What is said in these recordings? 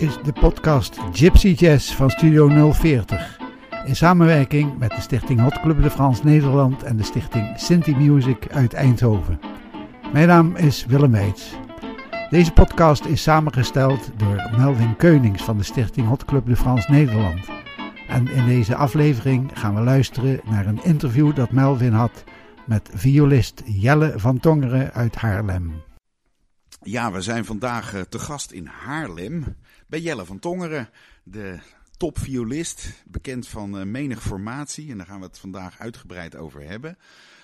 Is de podcast Gypsy Jazz van Studio 040. In samenwerking met de stichting Hot Club de France Nederland en de stichting Sinti Music uit Eindhoven. Mijn naam is Willem Weits. Deze podcast is samengesteld door Melvin Keunings van de stichting Hot Club de France Nederland. En in deze aflevering gaan we luisteren naar een interview dat Melvin had met violist Jelle van Tongeren uit Haarlem. Ja, we zijn vandaag eh, te gast in Haarlem bij Jelle van Tongeren, de topviolist, bekend van uh, menig formatie. En daar gaan we het vandaag uitgebreid over hebben.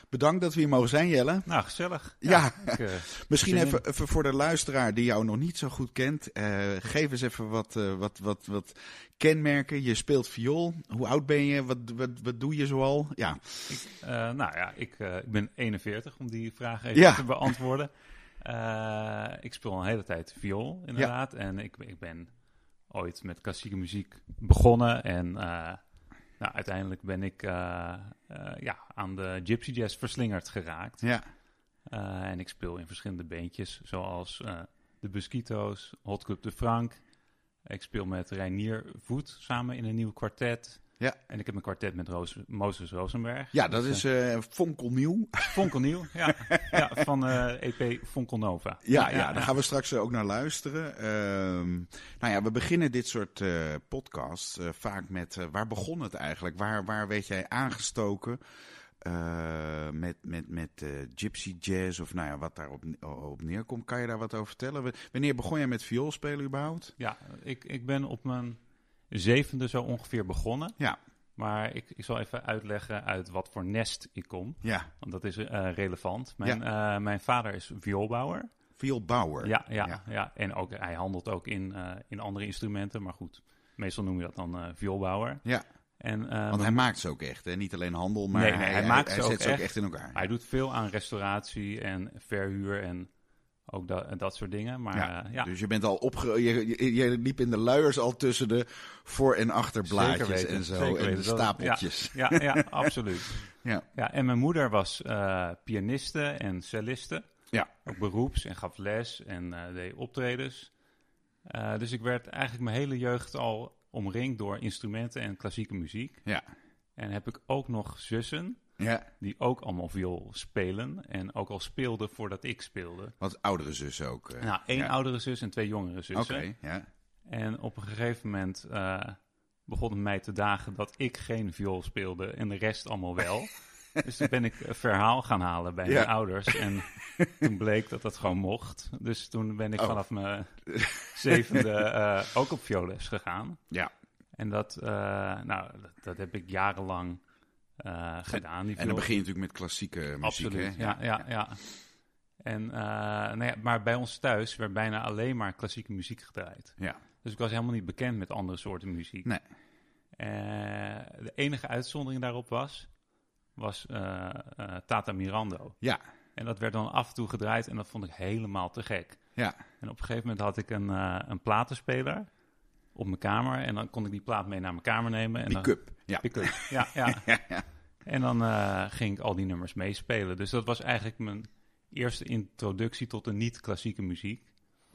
Bedankt dat we hier mogen zijn, Jelle. Nou, gezellig. Ja, Ja, ik, eh, misschien even, even voor de luisteraar die jou nog niet zo goed kent. eh, geef eens even wat, eh, wat, wat, wat kenmerken. Je speelt viool. Hoe oud ben je? Wat, wat, wat doe je zoal? Ja, eh, nou ja, ik, eh, ik ben 41 om die vraag even Ja. te beantwoorden. Eh, ik speel al een hele tijd viool, inderdaad. En ik, ik ben ooit met klassieke muziek begonnen. En eh, nou, uiteindelijk ben ik eh, eh, ja, aan de Gypsy Jazz verslingerd geraakt. ja. En ik speel in verschillende beentjes, zoals de Busquito's, Hot Club de Frank. Ik speel met Reinier Voet samen in een nieuw kwartet. Ja. En ik heb een kwartet met Roos, Moses Rosenberg. ja, dat Dus, is eh fonkelnieuw. Fonkelnieuw, ja. ja. Van eh EP Fonkelnova. Ja, ja, daar gaan we straks ook naar luisteren. Ehm, nou ja, we beginnen dit soort podcasts vaak met waar begon het eigenlijk? Waar, waar werd jij aangestoken met, met, met gypsy jazz of nou ja, wat daarop op neerkomt? Kan je daar wat over vertellen? Wanneer begon jij met vioolspelen überhaupt? Ja, ik, ik ben op mijn zevende zo ongeveer begonnen. Ja, Maar ik, ik zal even uitleggen uit wat voor nest ik kom. ja. Want dat is eh, relevant. Mijn, eh, mijn vader is vioolbouwer. Vioolbouwer. Ja, ja, Ja. ja. en ook, hij handelt ook in, eh, in andere instrumenten. Maar goed, meestal noem je dat dan vioolbouwer. Ja, En, want hij maakt ze ook echt, hè? Niet alleen handel, maar Nee, hij, maakt ze hij ook zet ze ook echt in elkaar. hij doet veel aan restauratie en verhuur en ook dat, dat soort dingen. Maar Ja, ja, ja Dus je bent al opge... Je, je, je liep in de luiers al tussen de voor- en achterblaadjes weten, en zo. en de stapeltjes. ja, ja, absoluut. Ja. Ja, en mijn moeder was eh, pianiste en celliste. Ja. Ook beroeps en gaf les en eh, deed optredens. Eh, dus ik werd eigenlijk mijn hele jeugd al omringd door instrumenten en klassieke muziek. Ja. En heb ik ook nog zussen ja. die ook allemaal viool spelen. En ook al speelden voordat ik speelde. Wat oudere zus ook. eh. Nou, één ja. oudere zus en twee jongere Oké, zussen. ja. En op een gegeven moment eh, begon het mij te dagen dat ik geen viool speelde en de rest allemaal wel. dus toen ben ik een verhaal gaan halen bij Ja. mijn ouders. En toen bleek dat dat gewoon mocht. Dus toen ben ik Oh. vanaf mijn zevende eh, ook op violes gegaan. Ja. En dat, nou, dat, dat heb ik jarenlang eh, gedaan. Die En dan begin je natuurlijk met klassieke muziek, Absoluut, hè? ja, ja, ja. En, eh, nou ja, maar bij ons thuis werd bijna alleen maar klassieke muziek gedraaid. Ja. Dus ik was helemaal niet bekend met andere soorten muziek. Nee. Eh, de enige uitzondering daarop was, was Tata Mirando. Ja. En dat werd dan af en toe gedraaid en dat vond ik helemaal te gek. Ja. En op een gegeven moment had ik een, een platenspeler op mijn kamer. En dan kon ik die plaat mee naar mijn kamer nemen. En cup. Ja. Ja. Ja, ja. En dan eh, ging ik al die nummers meespelen. Dus dat was eigenlijk mijn eerste introductie tot de niet-klassieke muziek.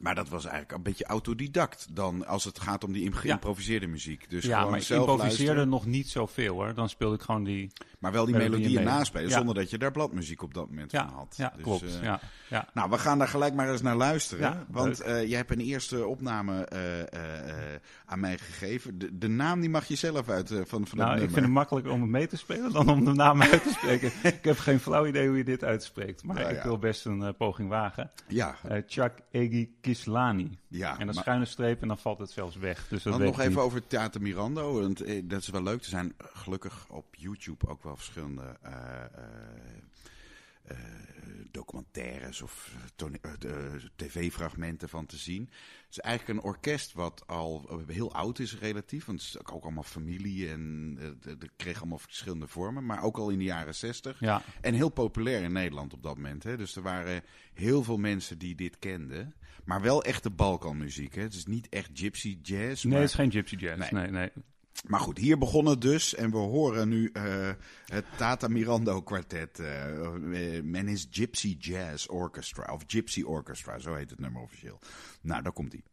Maar dat was eigenlijk een beetje autodidact dan als het gaat om die geïmproviseerde muziek. Dus ja, maar ik improviseerde luisteren, nog niet zoveel hoor. Dan speelde ik gewoon die... maar wel die melodieën naspelen, Ja. zonder dat je daar bladmuziek op dat moment Ja, van had. ja Dus, klopt. eh, ja, ja. Nou, we gaan daar gelijk maar eens naar luisteren. Want leuk. eh, jij hebt een eerste opname eh, aan mij gegeven. De, de naam die mag je zelf uit van, van Nou, het ik nummer. vind het makkelijker om het mee te spelen dan om de naam uit te spreken. ik heb geen flauw idee hoe je dit uitspreekt. Maar Nou ik wil best een poging wagen. Ja, Chuck Egi Kislani. ja. en dan maar- schuine streep en dan valt het zelfs weg. Dus dat Dan nog even niet. over Theater Mirando. Want eh, dat is wel leuk. Er zijn gelukkig op YouTube ook wel verschillende eh, eh, eh, documentaires of eh, tv-fragmenten van te zien. Het is eigenlijk een orkest wat al eh, heel oud is relatief. Want het is ook allemaal familie en eh, het het kreeg allemaal verschillende vormen. Maar ook al in de jaren zestig. Ja, En heel populair in Nederland op dat moment. Hè? Dus er waren heel veel mensen die dit kenden. Maar wel echte Balkanmuziek. Hè? Het is niet echt gypsy jazz. nee, maar... het is geen gypsy jazz. Nee. Nee, nee. Maar goed, hier begon het dus. En we horen nu eh, het Tata Mirando kwartet. eh eh, Men is Gypsy Jazz Orchestra. Of Gypsy Orchestra, zo heet het nummer officieel. Nou, daar komt ie.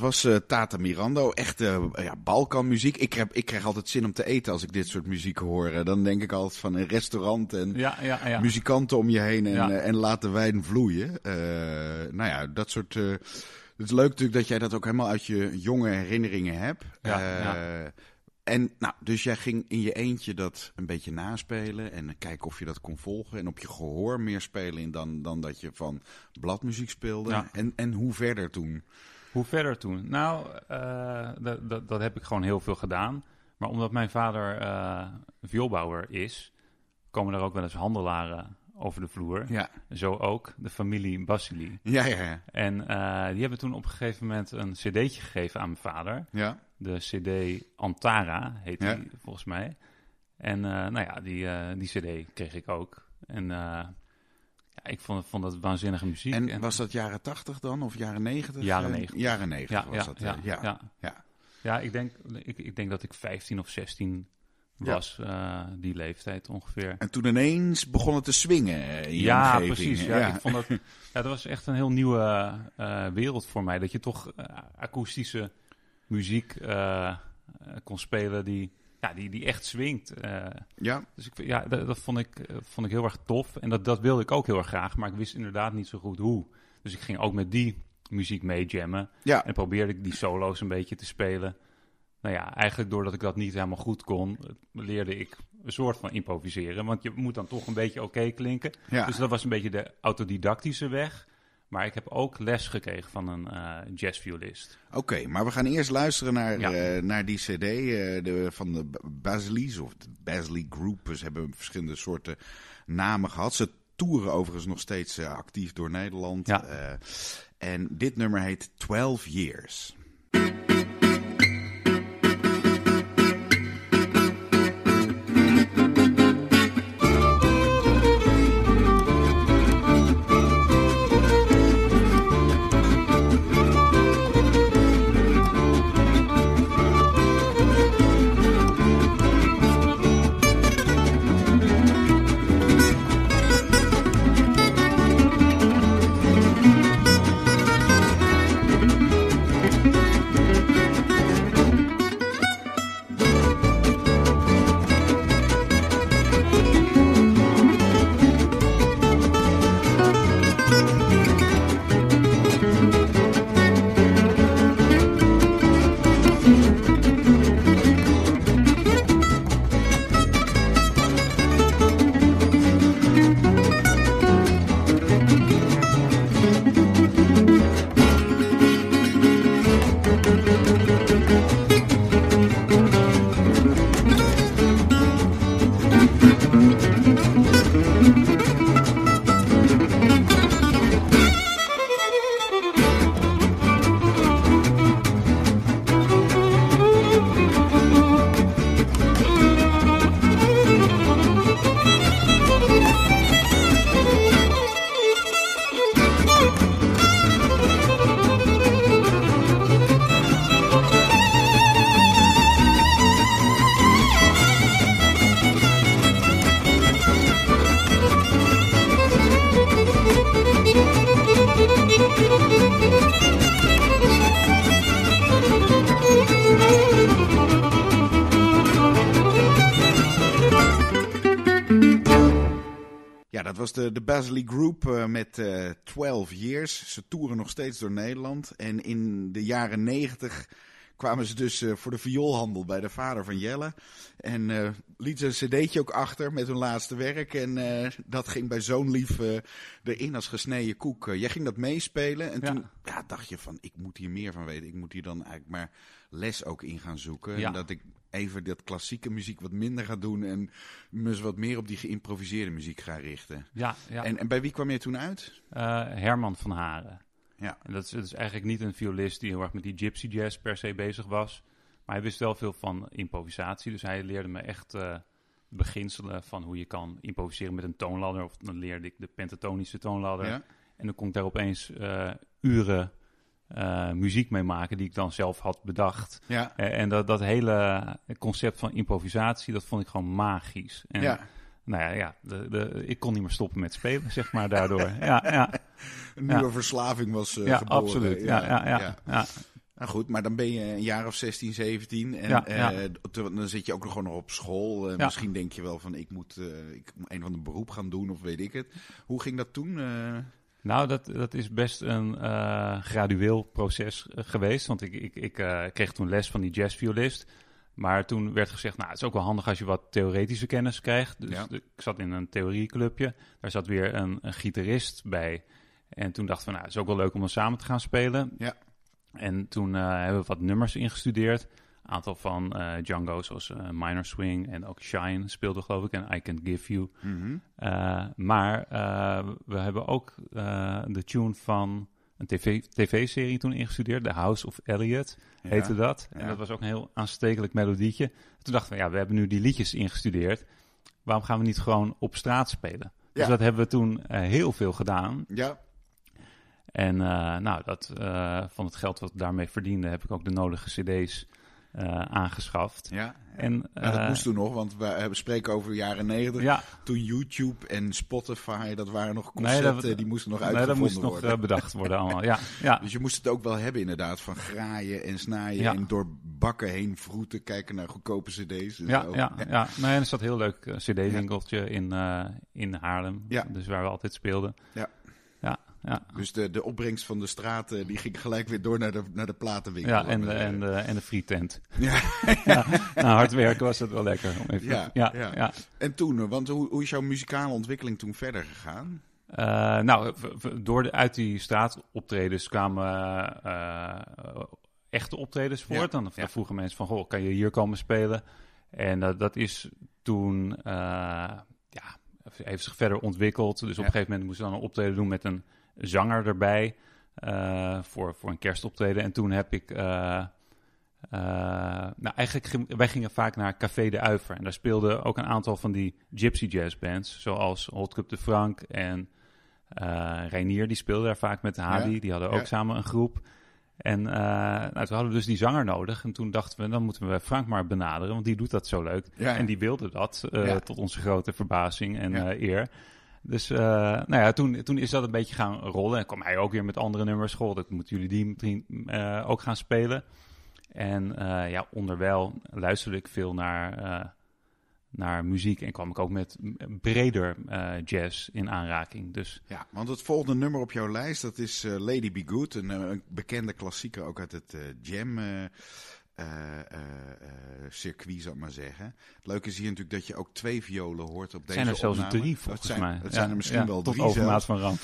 Dat was uh, Tata Mirando. Echt uh, ja, Balkanmuziek. Ik, heb, ik krijg altijd zin om te eten als ik dit soort muziek hoor. Dan denk ik altijd van een restaurant en ja, ja, ja. muzikanten om je heen en, en laat de wijn vloeien. nou ja, dat soort... het is leuk natuurlijk dat jij dat ook helemaal uit je jonge herinneringen hebt. Ja, en nou, dus jij ging in je eentje dat een beetje naspelen en kijken of je dat kon volgen. En op je gehoor meer spelen dan, dan dat je van bladmuziek speelde. En, en hoe verder toen? Hoe verder toen? Nou, uh, dat, heb ik gewoon heel veel gedaan. Maar omdat mijn vader uh, vioolbouwer is, komen er ook wel eens handelaren over de vloer. Ja. Zo ook de familie Basili. Ja, ja, ja. En uh, die hebben toen op een gegeven moment een cd'tje gegeven aan mijn vader. Ja. De cd Antara heet die volgens mij. En nou ja, die, die cd kreeg ik ook. En ja, ik vond, vond dat waanzinnige muziek. En, was dat jaren 80 dan, of jaren 90? Jaren 90. Eh, jaren 90 ja, was ja, dat. Ja, ja, ja. ja. ik, denk, ik, ik denk dat ik 15 of 16 was, uh, die leeftijd ongeveer. En toen ineens begon het te swingen in ja, omgeving. Precies, ja, Ik vond dat, ja, dat was echt een heel nieuwe uh, wereld voor mij. Dat je toch uh, akoestische muziek kon spelen die ja, die, die echt swingt. Uh, ja. Dus ik, ja, dat, dat, vond, ik, eh, vond ik heel erg tof. En dat, dat wilde ik ook heel erg graag, maar ik wist inderdaad niet zo goed hoe. Dus ik ging ook met die muziek mee jammen. Ja. En probeerde ik die solo's een beetje te spelen. Nou ja, eigenlijk doordat ik dat niet helemaal goed kon, leerde ik een soort van improviseren. Want je moet dan toch een beetje oké klinken. Ja. Dus dat was een beetje de autodidactische weg. Maar ik heb ook les gekregen van een uh, jazzviolist. Oké, maar we gaan eerst luisteren naar, uh, naar die cd uh, de, van de Basilis of de Basili Group. Ze hebben verschillende soorten namen gehad. Ze toeren overigens nog steeds actief door Nederland. Ja. en dit nummer heet 12 Years. Basily Group uh, met uh, eh, 12 Years. Ze toeren nog steeds door Nederland. En in de jaren 90 kwamen ze dus uh, voor de vioolhandel bij de vader van Jelle. En uh, liet ze een cd'tje ook achter met hun laatste werk. En dat ging bij zo'n lief erin als gesneden koek. jij ging dat meespelen. En ja. toen ja, dacht je van, ik moet hier meer van weten. Ik moet hier dan eigenlijk maar les ook in gaan zoeken. Ja. En dat ik even dat klassieke muziek wat minder ga doen en me wat meer op die geïmproviseerde muziek ga richten. Ja, ja. En, en bij wie kwam je toen uit? Uh, Herman van Haren. Ja. En dat is, dat is, eigenlijk niet een violist die heel erg met die gypsy jazz per se bezig was. Maar hij wist wel veel van improvisatie. Dus hij leerde me echt uh, beginselen van hoe je kan improviseren met een toonladder. Of dan leerde ik de pentatonische toonladder. Ja. En dan kon ik daar opeens uh, uren uh, muziek mee maken die ik dan zelf had bedacht. Ja. Uh, en dat, dat hele concept van improvisatie, dat vond ik gewoon magisch. En, ja. Nou ja, ja de, de, ik kon niet meer stoppen met spelen, zeg maar, daardoor. ja, ja. Een nieuwe verslaving was uh, ja, Absoluut, ja, ja, ja, ja. Nou goed, maar dan ben je een jaar of 16, 17 en Ja, eh, ja. te- dan zit je ook nog gewoon nog op school. Eh, Ja. Misschien denk je wel van ik moet eh, ik moet een van de beroep gaan doen of weet ik het. Hoe ging dat toen? Nou, dat, dat is best een eh, gradueel proces eh, geweest. Want ik, ik, ik eh, kreeg toen les van die jazzviolist. Maar toen werd gezegd, nou, het is ook wel handig als je wat theoretische kennis krijgt. Dus Ja. ik zat in een theorieclubje. Daar zat weer een, een gitarist bij. En toen dachten we, nou, het is ook wel leuk om dan samen te gaan spelen. Ja. En toen hebben we wat nummers ingestudeerd. Aantal van eh, Django, zoals eh, Minor Swing en ook Shine speelde geloof ik. En I Can Give You. mhm. Uh, maar we hebben ook de tune van een TV tv-serie toen ingestudeerd. The House of Elliot Ja. heette dat. En Ja. dat was ook een heel aanstekelijk melodietje. Toen dachten we, ja, we hebben nu die liedjes ingestudeerd. Waarom gaan we niet gewoon op straat spelen? Dus dat hebben we toen eh, heel veel gedaan. Ja, En eh, nou, dat, eh, van het geld wat we daarmee verdienden, heb ik ook de nodige cd's eh, aangeschaft. ja. En, dat eh, moest toen nog, want we hebben spreken over de jaren negentig. ja, Toen YouTube en Spotify, dat waren nog Nee, concepten, dat- die moesten nog nee, uitgevonden dat moest nog worden. eh, bedacht worden allemaal. Ja, ja. Dus je moest het ook wel hebben inderdaad, van graaien en Ja. en door bakken heen vroeten, kijken naar goedkope cd's. en Ja, zo. ja, ja. Nee, en er zat een heel leuk eh, cd-winkeltje in, eh, in Haarlem. Ja. Dus waar we altijd speelden. Ja. Ja, ja. Dus de, de opbrengst van de straten, die ging gelijk weer door naar de, naar de platenwinkel. Ja, en, de, en, de, en de frietent. ja. ja, nou, hard werken was het wel lekker. Om even, Ja, ja, ja. ja. En toen, want hoe, hoe is jouw muzikale ontwikkeling toen verder gegaan? Eh, nou, door de, uit die straatoptredens kwamen eh, echte optredens voort. Dan, vroegen mensen van, goh, kan je hier komen spelen? En dat dat is toen, eh, heeft zich verder ontwikkeld. Dus op een gegeven moment moesten we dan een optreden doen met een zanger erbij. eh, voor, voor een kerstoptreden. En toen heb ik... eh, eh, nou, eigenlijk wij gingen vaak naar Café de Uiver. En daar speelden ook een aantal van die gypsy jazz bands. Zoals Hot Cup de Frank en Reinier. Die speelden daar vaak met Hadi. Ja, Die hadden ook ja. samen een groep. En eh, nou, toen hadden we dus die zanger nodig. En toen dachten we, dan moeten we Frank maar benaderen. Want die doet dat zo leuk. Ja. En die wilde dat, eh, Ja. tot onze grote verbazing en eh, eer. Dus nou ja, toen, toen is dat een beetje gaan rollen. En kwam hij ook weer met andere nummers. Goh, dat moeten jullie die eh, ook gaan spelen. En ja, onderwijl luisterde ik veel naar, naar muziek. En kwam ik ook met breder eh, jazz in aanraking. Dus Ja, want het volgende nummer op jouw lijst, dat is eh, Lady Be Good. Een, eh, een bekende klassieker ook uit het jam circuit, zal ik maar zeggen. Het leuke is hier natuurlijk dat je ook twee violen hoort op deze zijn er zelfs opname. drie, volgens zijn, mij. Het Ja, zijn er misschien ja, wel tot drie overmaat zelfs. van ramp.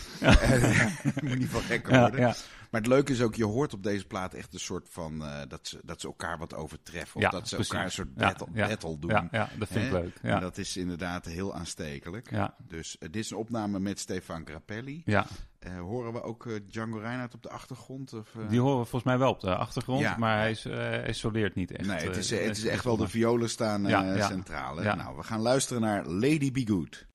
Moet niet van Ja, worden. Maar het leuke is ook, je hoort op deze plaat echt een soort van... eh, dat, ze, dat ze elkaar wat overtreffen. Of Ja, dat ze precies. elkaar een soort battle, ja. battle doen. Ja, dat vind ik Hè? leuk. En dat is inderdaad heel aanstekelijk. ja, Dus eh, dit is een opname met Stefan Grappelli. ja. Eh, horen we ook Django Reinhardt op de achtergrond? Of? Die horen we volgens mij wel op de achtergrond. Ja. Maar hij, is, hij soleert niet echt. nee, het is, het is echt wel de violen staan centraal. hè? Nou, we gaan luisteren naar Lady Be Good.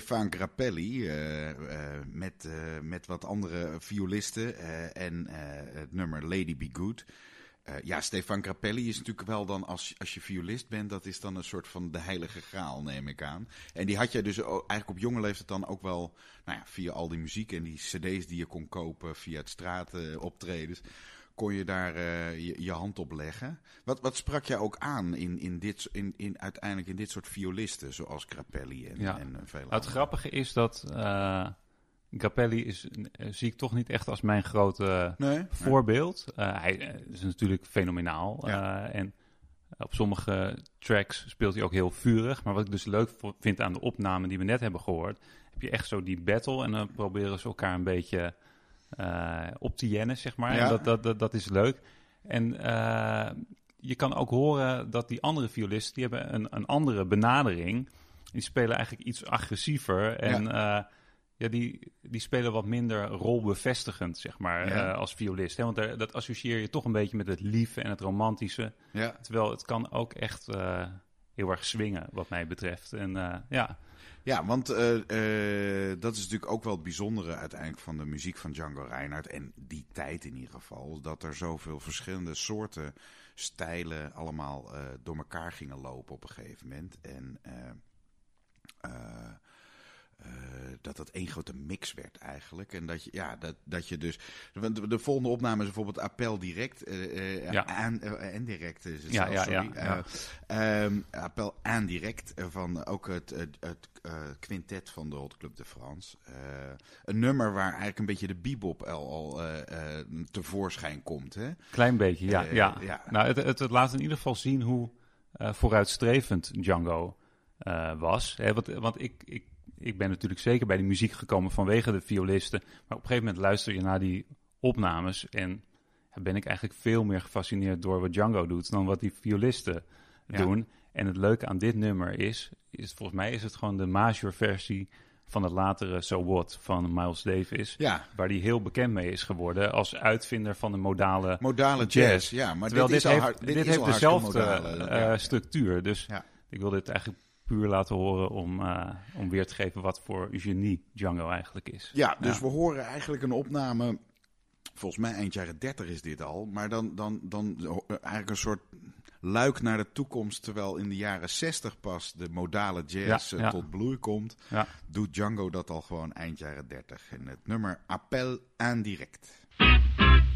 Stefan Grappelli met, met wat andere violisten en het nummer Lady Be Good. ja, Stefan Grappelli is natuurlijk wel dan, als, als je violist bent, dat is dan een soort van de heilige graal, neem ik aan. En die had je dus eigenlijk op jonge leeftijd dan ook wel, nou ja, via al die muziek en die cd's die je kon kopen, via het straatoptredens kon je daar uh, je, je, hand op leggen. Wat, wat sprak jij ook aan in, in dit, in, in, uiteindelijk in dit soort violisten, zoals Grappelli en, ja. en uh, veel Het grappige is dat uh, Grappelli is, zie ik toch niet echt als mijn grote nee, voorbeeld. hij is natuurlijk fenomenaal. Ja. en op sommige tracks speelt hij ook heel vurig. Maar wat ik dus leuk vind aan de opname die we net hebben gehoord, heb je echt zo die battle en dan proberen ze elkaar een beetje op te jennen, zeg maar. Ja. En dat, dat, dat, dat is leuk. En uh, je kan ook horen dat die andere violisten, die hebben een, een andere benadering. Die spelen eigenlijk iets agressiever en Ja. uh, ja, die, die spelen wat minder rolbevestigend, zeg maar, Ja. uh, als violist. Hè? Want daar, dat associeer je toch een beetje met het lieve en het romantische. Ja. Terwijl het kan ook echt uh, heel erg swingen, wat mij betreft. En uh, ja, Ja, want uh, dat is natuurlijk ook wel het bijzondere uiteindelijk van de muziek van Django Reinhardt. En die tijd in ieder geval. Dat er zoveel verschillende soorten stijlen allemaal uh, door elkaar gingen lopen op een gegeven moment. En uh, dat het één grote mix werd eigenlijk. En dat je, ja, dat, dat je dus. De, de volgende opname is bijvoorbeeld Appel Direct. Uh, Ja. aan, en direct is het Ja, zelfs, ja, sorry. ja, Eh, ehm, Appel aan direct van ook het, het, het eh, quintet van de Hot Club de France. Eh, een nummer waar eigenlijk een beetje de bebop al, al eh, eh, tevoorschijn komt. Hè? Klein beetje, ja. Eh, ja. Nou, het, het, het laat in ieder geval zien hoe vooruitstrevend Django was. Hè, want want ik, ik, ik ben natuurlijk zeker bij die muziek gekomen vanwege de violisten. Maar op een gegeven moment luister je naar die opnames en ben ik eigenlijk veel meer gefascineerd door wat Django doet dan wat die violisten Ja. doen. En het leuke aan dit nummer is, is, volgens mij is het gewoon de major versie van het latere So What van Miles Davis. Ja, Waar die heel bekend mee is geworden als uitvinder van de modale modale jazz. Jazz. Ja, maar Terwijl dit, dit, is al heeft, hard- dit, heeft dezelfde modale, eh, ja. structuur. Dus ik wil dit eigenlijk puur laten horen om, uh, om weer te geven wat voor genie Django eigenlijk is. Ja, dus Ja. we horen eigenlijk een opname. Volgens mij eind jaren 30 is dit al. Maar dan, dan, dan eh, eigenlijk een soort luik naar de toekomst. Terwijl in de jaren 60 pas de modale jazz Ja, eh, ja. tot bloei komt. Ja. Doet Django dat al gewoon eind jaren 30. En het nummer Appel indirect. Thank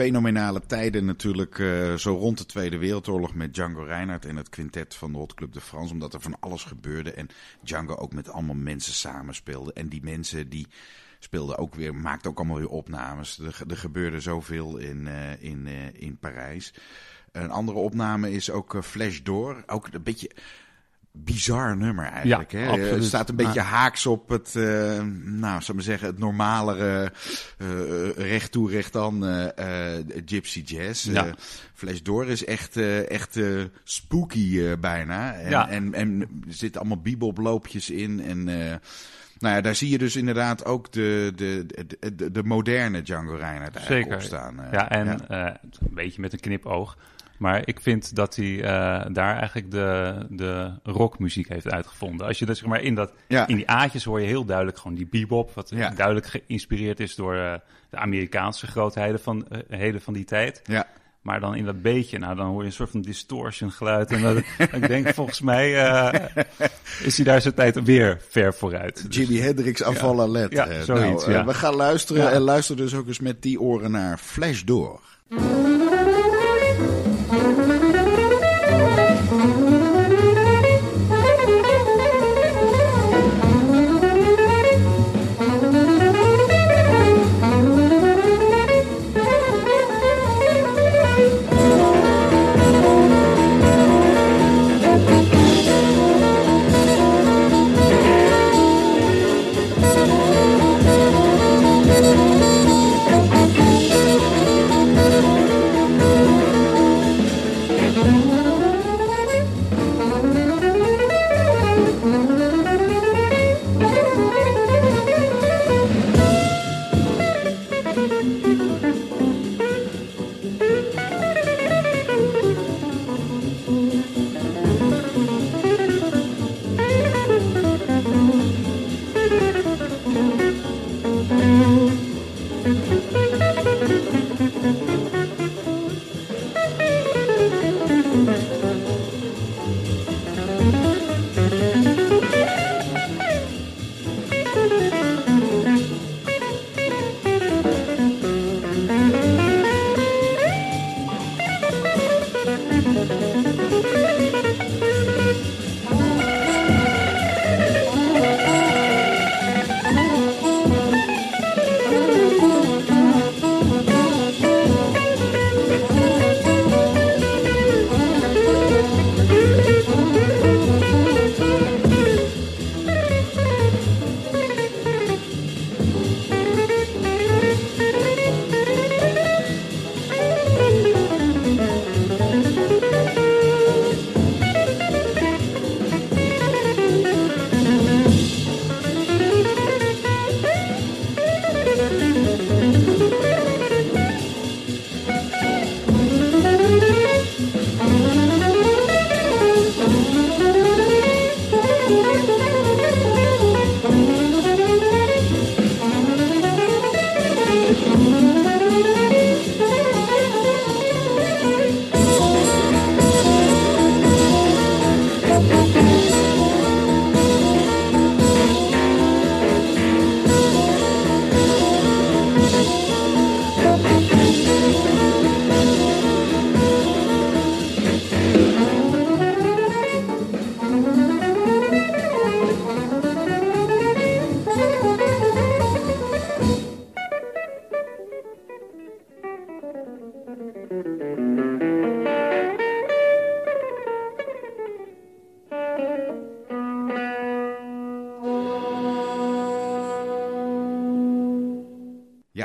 fenomenale tijden natuurlijk. Uh, zo rond de Tweede Wereldoorlog met Django Reinhardt en het quintet van de Hot Club de France. Omdat er van alles gebeurde. En Django ook met allemaal mensen samenspeelde. En die mensen die speelden ook weer, maakten ook allemaal weer opnames. Er, gebeurde zoveel in, uh, in, uh, in Parijs. Een andere opname is ook Flash Door. Ook een beetje bizar nummer eigenlijk. Ja, hè? Absoluut. Het staat een beetje haaks op het, uh, nou, zal maar zeggen, het normalere uh, recht toe, recht aan uh, gypsy jazz. Ja. Flash Door is echt, echt spooky bijna. En, Ja. en, en er zitten allemaal beboploopjes in en... nou ja, daar zie je dus inderdaad ook de, de, de, de, de moderne Django Reinhardt eigenlijk Zeker. op staan. eh. Ja, en eh, een beetje met een knipoog. Maar ik vind dat hij eh, daar eigenlijk de, de rockmuziek heeft uitgevonden. Als je dat zeg maar in, dat, Ja. in die aatjes hoor je heel duidelijk gewoon die bebop. Wat Ja. duidelijk geïnspireerd is door eh, de Amerikaanse grootheden van, eh, heden van die tijd. ja. Maar dan in dat beetje, nou dan hoor je een soort van distortion geluid. En dat, ik denk volgens mij eh, is hij daar zijn tijd weer ver vooruit. Dus- Jimi Hendrix aanvallen let. Ja, zoiets, nou, ja. we gaan luisteren Ja. en luister dus ook eens met die oren naar Flash Door.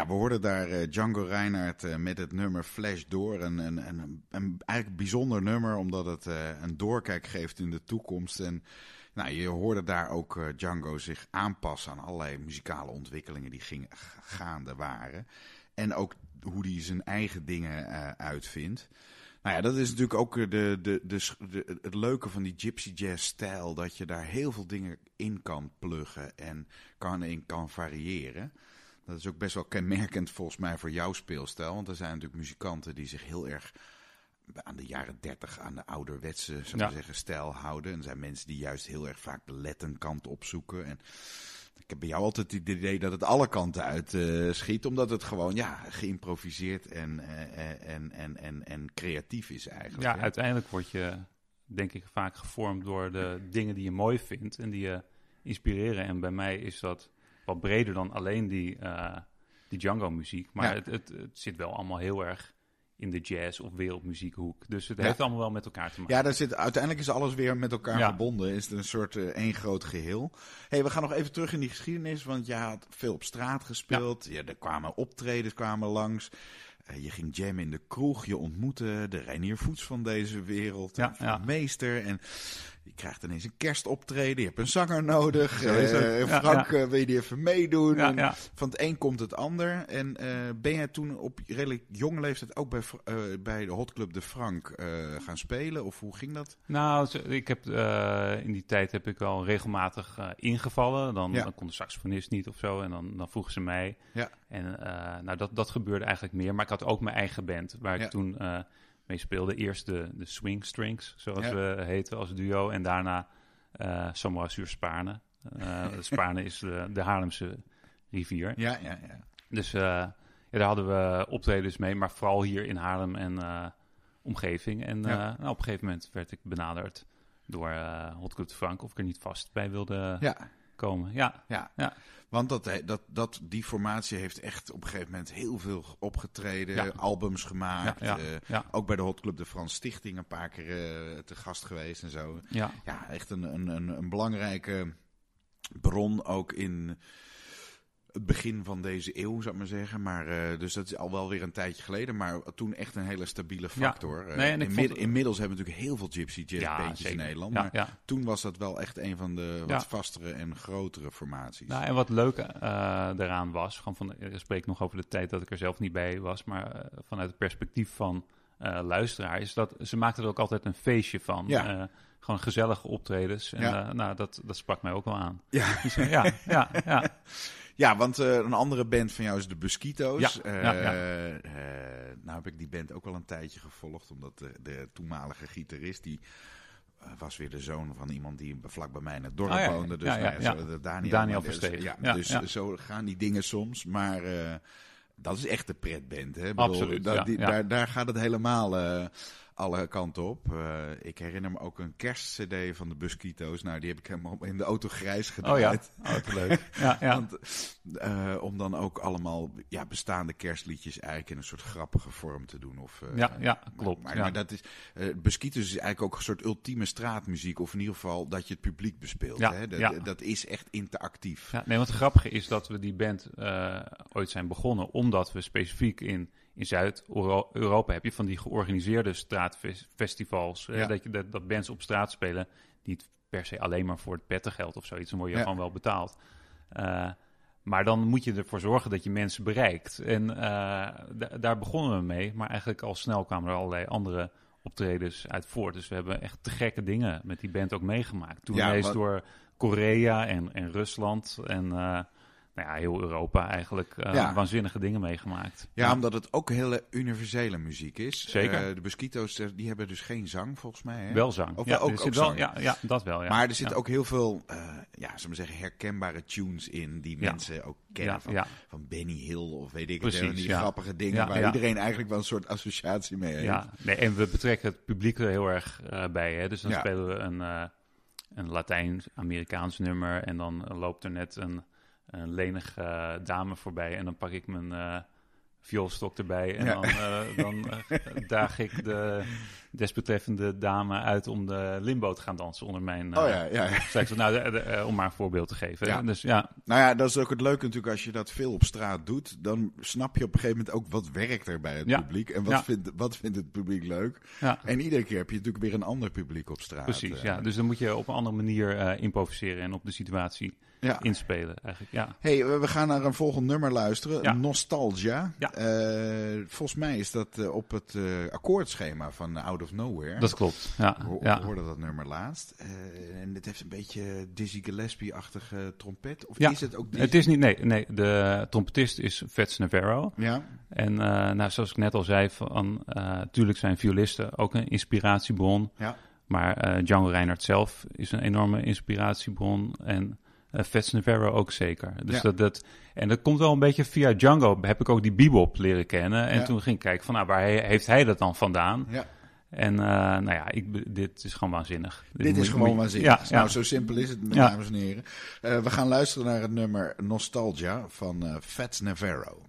We hoorden daar eh, Django Reinhardt eh, met het nummer Flash Door. Een, een, een, eigenlijk bijzonder nummer, omdat het eh, een doorkijk geeft in de toekomst. En nou, je hoorde daar ook Django zich aanpassen aan allerlei muzikale ontwikkelingen die gingen, g- gaande waren. En ook hoe hij zijn eigen dingen uitvindt. Nou ja, dat is natuurlijk ook de, de, de, het leuke van die gypsy jazz stijl. Dat je daar heel veel dingen in kan pluggen en kan in kan variëren. Dat is ook best wel kenmerkend volgens mij voor jouw speelstijl. Want er zijn natuurlijk muzikanten die zich heel erg aan de jaren dertig aan de ouderwetse zou Ja. zeggen, stijl houden. En er zijn mensen die juist heel erg vaak de Latin kant opzoeken. En ik heb bij jou altijd het idee dat het alle kanten uit uh, schiet, omdat het gewoon ja, geïmproviseerd en, uh, en, en, en, en creatief is eigenlijk. Ja, uiteindelijk word je denk ik vaak gevormd door de dingen die je mooi vindt en die je inspireren. En bij mij is dat wat breder dan alleen die, uh, die Django-muziek. Maar het, het, het, zit wel allemaal heel erg in de jazz- of wereldmuziekhoek. Dus het heeft allemaal wel met elkaar te maken. Ja, daar zit, uiteindelijk is alles weer met elkaar verbonden. Is het een soort uh, één groot geheel. hey, we gaan nog even terug in die geschiedenis. Want je had veel op straat gespeeld. Ja. er kwamen optredens kwamen langs. Uh, je ging jam in de kroeg. Je ontmoette de Reinier Voets van deze wereld. Ja, ja. meester. En je krijgt ineens een kerstoptreden, je hebt een zanger nodig. Uh, Frank, ja, wil je die even meedoen? Van het een komt het ander. En uh, ben jij toen op redelijk jonge leeftijd ook bij, uh, bij de Hot Club de Frank gaan spelen? Of hoe ging dat? Nou, ik heb, in die tijd heb ik al regelmatig ingevallen. Dan, dan, kon de saxofonist niet of zo. En dan, dan vroegen ze mij. Ja. En nou, dat, dat gebeurde eigenlijk meer. Maar ik had ook mijn eigen band, waar ik toen mee speelde. Eerst de, de Swing Strings, zoals we heten als duo. En daarna uh, Samoa Zuur Spaarne. Uh, Spaarne is de, de Haarlemse rivier. Ja, ja, ja. Dus uh, ja, daar hadden we optredens mee, maar vooral hier in Haarlem en omgeving. En nou, op een gegeven moment werd ik benaderd door Hot Club Frank of ik er niet vast bij wilde ja. komen. Ja, ja. ja. Want dat, dat, dat, die formatie heeft echt op een gegeven moment heel veel opgetreden, albums gemaakt. Ja, uh, ook bij de Hot Club de Frans Stichting een paar keer uh, te gast geweest en zo. Ja, ja echt een, een, een, een belangrijke bron ook in het begin van deze eeuw, zou ik maar zeggen. Maar, uh, dus dat is al wel weer een tijdje geleden. Maar toen echt een hele stabiele factor. Ja. Nee, inmid Inmiddels hebben we natuurlijk heel veel gypsy jazz ja, bandjes in Nederland. Ja, maar toen was dat wel echt een van de wat vastere en grotere formaties. Nou, en wat leuk uh, daaraan was, gewoon van, ik spreek nog over de tijd dat ik er zelf niet bij was. Maar vanuit het perspectief van luisteraar is dat ze maakten er ook altijd een feestje van. Ja gewoon gezellige optredens. En ja. uh, nou, dat, dat sprak mij ook wel aan. Ja, dus, ja, ja, ja. Ja, want uh, een andere band van jou is de Busquito's. Ja, uh, ja, ja. Uh, nou heb ik die band ook wel een tijdje gevolgd, omdat de, de toenmalige gitarist, die was weer de zoon van iemand die vlak bij mij in het dorp oh, woonde. Dus nou ja, zo, Daniel, Daniel. Ja, dus zo gaan die dingen soms. Maar dat is echt de pretband, hè? Bedoel, Absoluut, die, daar, daar gaat het helemaal alle kanten op. Uh, ik herinner me ook een kerstcd van de Busquito's. Nou, die heb ik helemaal in de auto grijs gedaan. Oh ja, oh, leuk. ja, ja. Want, uh, om dan ook allemaal ja, bestaande kerstliedjes eigenlijk in een soort grappige vorm te doen. Of, uh, ja, ja, klopt. Maar, ja. maar dat is, Busquito's is eigenlijk ook een soort ultieme straatmuziek. Of in ieder geval dat je het publiek bespeelt. Ja, hè? Dat, ja. dat is echt interactief. Ja, nee, want het grappige is dat we die band ooit zijn begonnen. Omdat we specifiek in in Zuid-Europa heb je van die georganiseerde straatfestivals. Ja. dat, je, dat, dat bands op straat spelen, niet per se alleen maar voor het pettengeld of zoiets. Dan word je gewoon wel betaald. Uh, maar dan moet je ervoor zorgen dat je mensen bereikt. En uh, daar begonnen we mee. Maar eigenlijk al snel kwamen er allerlei andere optredens uit voort. Dus we hebben echt te gekke dingen met die band ook meegemaakt. Toen ja, door Korea en, en Rusland en... Uh, nou ja, heel Europa eigenlijk uh, waanzinnige dingen meegemaakt. Ja, omdat het ook hele universele muziek is. Zeker. Uh, de Mosquito's, eh, die hebben dus geen zang volgens mij. Hè? Wel zang. Of ja, ook, ook zang. Wel, ja, ja, dat wel. Ja. Maar er zit ook heel veel, uh, ja, zullen we zeggen, herkenbare tunes in die mensen ook kennen. Van, van Benny Hill of weet ik Precies, het, die grappige dingen waar iedereen eigenlijk wel een soort associatie mee heeft. Ja, nee, en we betrekken het publiek er heel erg bij. Hè? Dus dan spelen we een, een Latijn-Amerikaans nummer en dan loopt er net een een lenige uh, dame voorbij en dan pak ik mijn uh, vioolstok erbij en dan, uh, dan daag ik de desbetreffende dame uit om de limbo te gaan dansen onder mijn... oh ja, ja. ja. Zeg nou, de, de, om maar een voorbeeld te geven. Ja. Dus, ja. Nou ja, dat is ook het leuke natuurlijk als je dat veel op straat doet. Dan snap je op een gegeven moment ook wat werkt er bij het publiek. En wat, vindt, wat vindt het publiek leuk. En iedere keer heb je natuurlijk weer een ander publiek op straat. Precies, ja. Dus dan moet je op een andere manier improviseren en op de situatie ja. inspelen. Eigenlijk, ja. hey, we gaan naar een volgend nummer luisteren. Nostalgia. Ja. Uh, volgens mij is dat op het uh, akkoordschema van Out of Nowhere. Dat klopt. Ja. We ja. hoorden dat nummer laatst. en het heeft een beetje Dizzy Gillespie-achtige trompet. Of is het ook Dizzy? Het is niet, nee, nee. De trompetist is Fats Navarro. Ja. En nou, zoals ik net al zei, van, natuurlijk zijn violisten ook een inspiratiebron. Ja. Maar Django Reinhardt zelf is een enorme inspiratiebron. En Uh, Fats Navarro ook zeker. Dus dat, dat, en dat komt wel een beetje via Django. Heb ik ook die bebop leren kennen. En toen ging ik kijken van, nou, waar heeft hij dat dan vandaan? Ja. En uh, nou ja, ik, dit is gewoon waanzinnig. Dit, is gewoon waanzinnig. Ja, nou, zo simpel is het, dames en heren. Uh, we gaan luisteren naar het nummer Nostalgia van uh, Fats Navarro.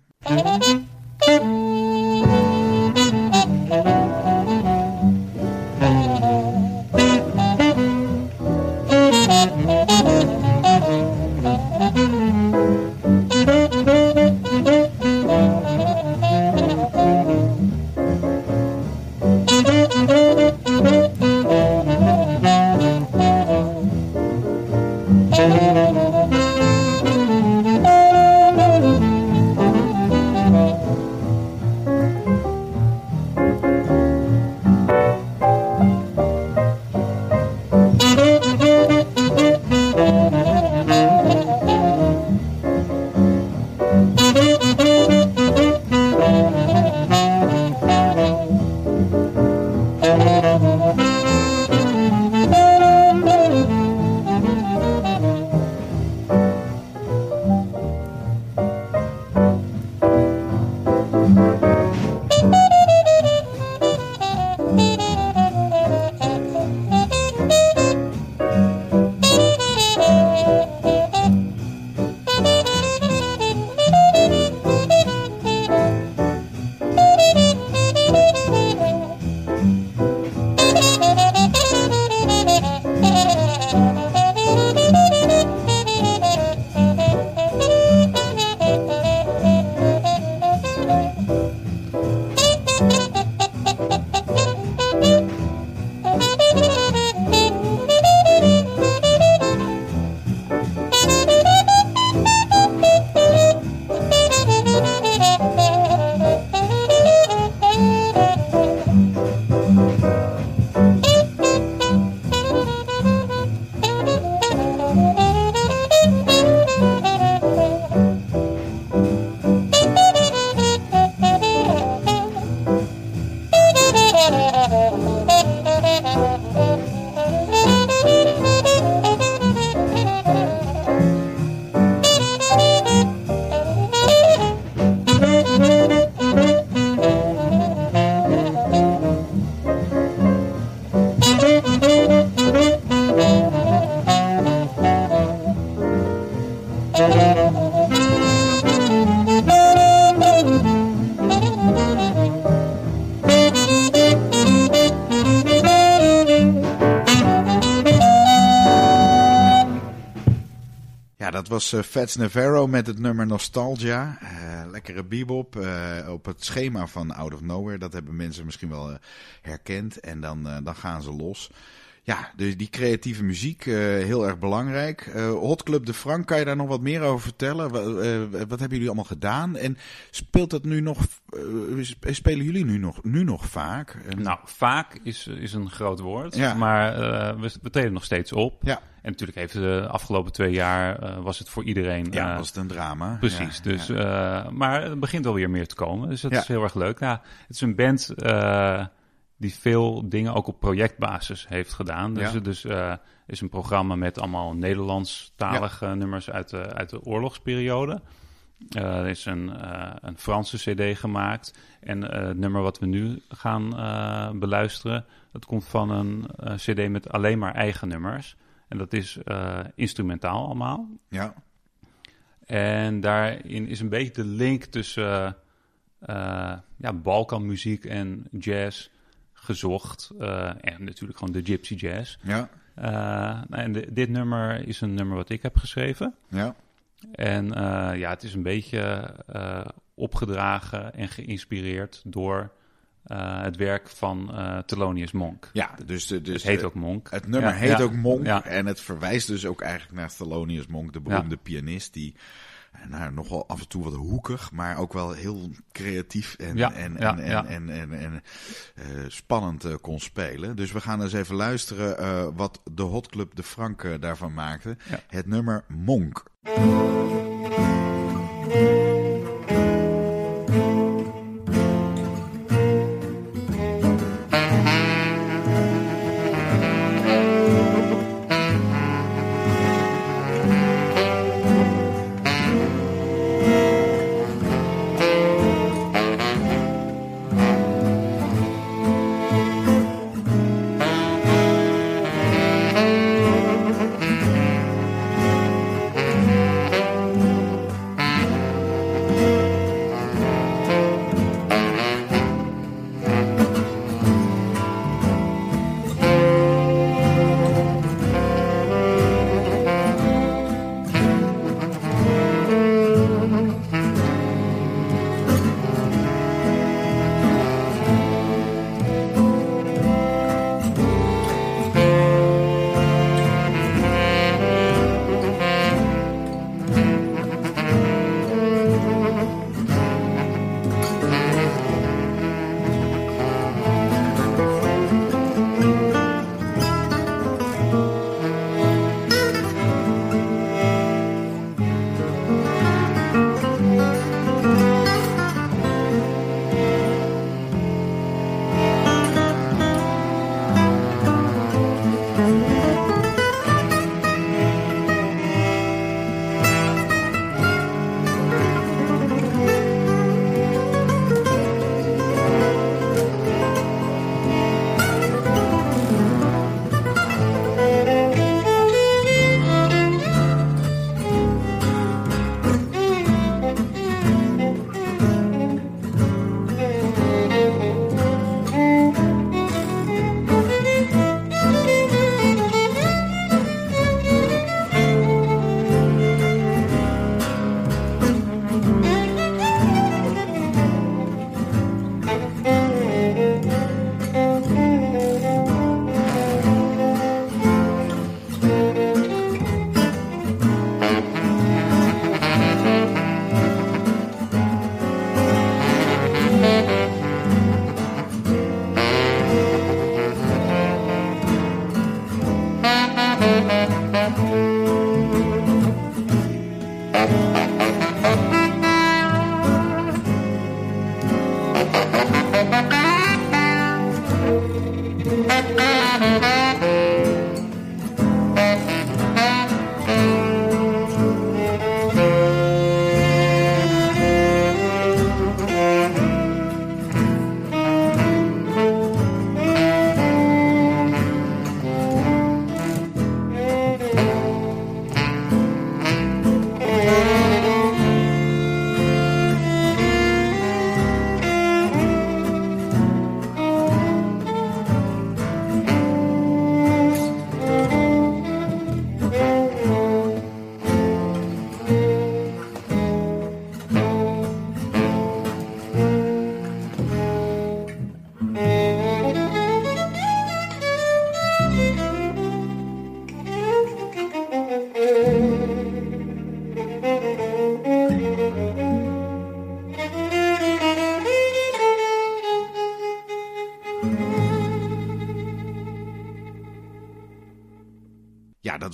Was uh, Fats Navarro met het nummer Nostalgia. Uh, lekkere bebop uh, op het schema van Out of Nowhere. Dat hebben mensen misschien wel herkend. En dan, dan gaan ze los. Ja, dus die creatieve muziek, heel erg belangrijk. Hot Club de Frank, kan je daar nog wat meer over vertellen? wat hebben jullie allemaal gedaan? En speelt dat nu nog, spelen jullie nu nog, nu nog vaak? Nou, vaak is, is een groot woord, ja. maar we, we treden nog steeds op. Ja. En natuurlijk heeft de afgelopen twee jaar uh, was het voor iedereen. Ja, uh, was het een drama. Precies. dus, ja. Uh, maar het begint wel weer meer te komen. Dus dat ja. is heel erg leuk. Ja, het is een band die veel dingen ook op projectbasis heeft gedaan. Dus dus, is een programma met allemaal Nederlandstalige nummers uit de, uit de oorlogsperiode. er is een, een Franse CD gemaakt. En het nummer wat we nu gaan beluisteren, dat komt van een CD met alleen maar eigen nummers. En dat is instrumentaal allemaal. Ja. En daarin is een beetje de link tussen ja, Balkanmuziek en jazz gezocht. Uh, en natuurlijk gewoon de gypsy jazz. Ja. Nou, en de, dit nummer is een nummer wat ik heb geschreven. Ja. En ja, het is een beetje opgedragen en geïnspireerd door uh, het werk van uh, Thelonious Monk. Ja, dus, de, dus het heet ook Monk. Het nummer ja, heet ja, ook Monk ja. en het verwijst dus ook eigenlijk naar Thelonious Monk, de beroemde pianist die nou, nogal af en toe wat hoekig, maar ook wel heel creatief en, en, en, en, en, en, en uh, spannend uh, kon spelen. Dus we gaan eens even luisteren uh, wat de Hot Club de Frank daarvan maakte. Het nummer Monk.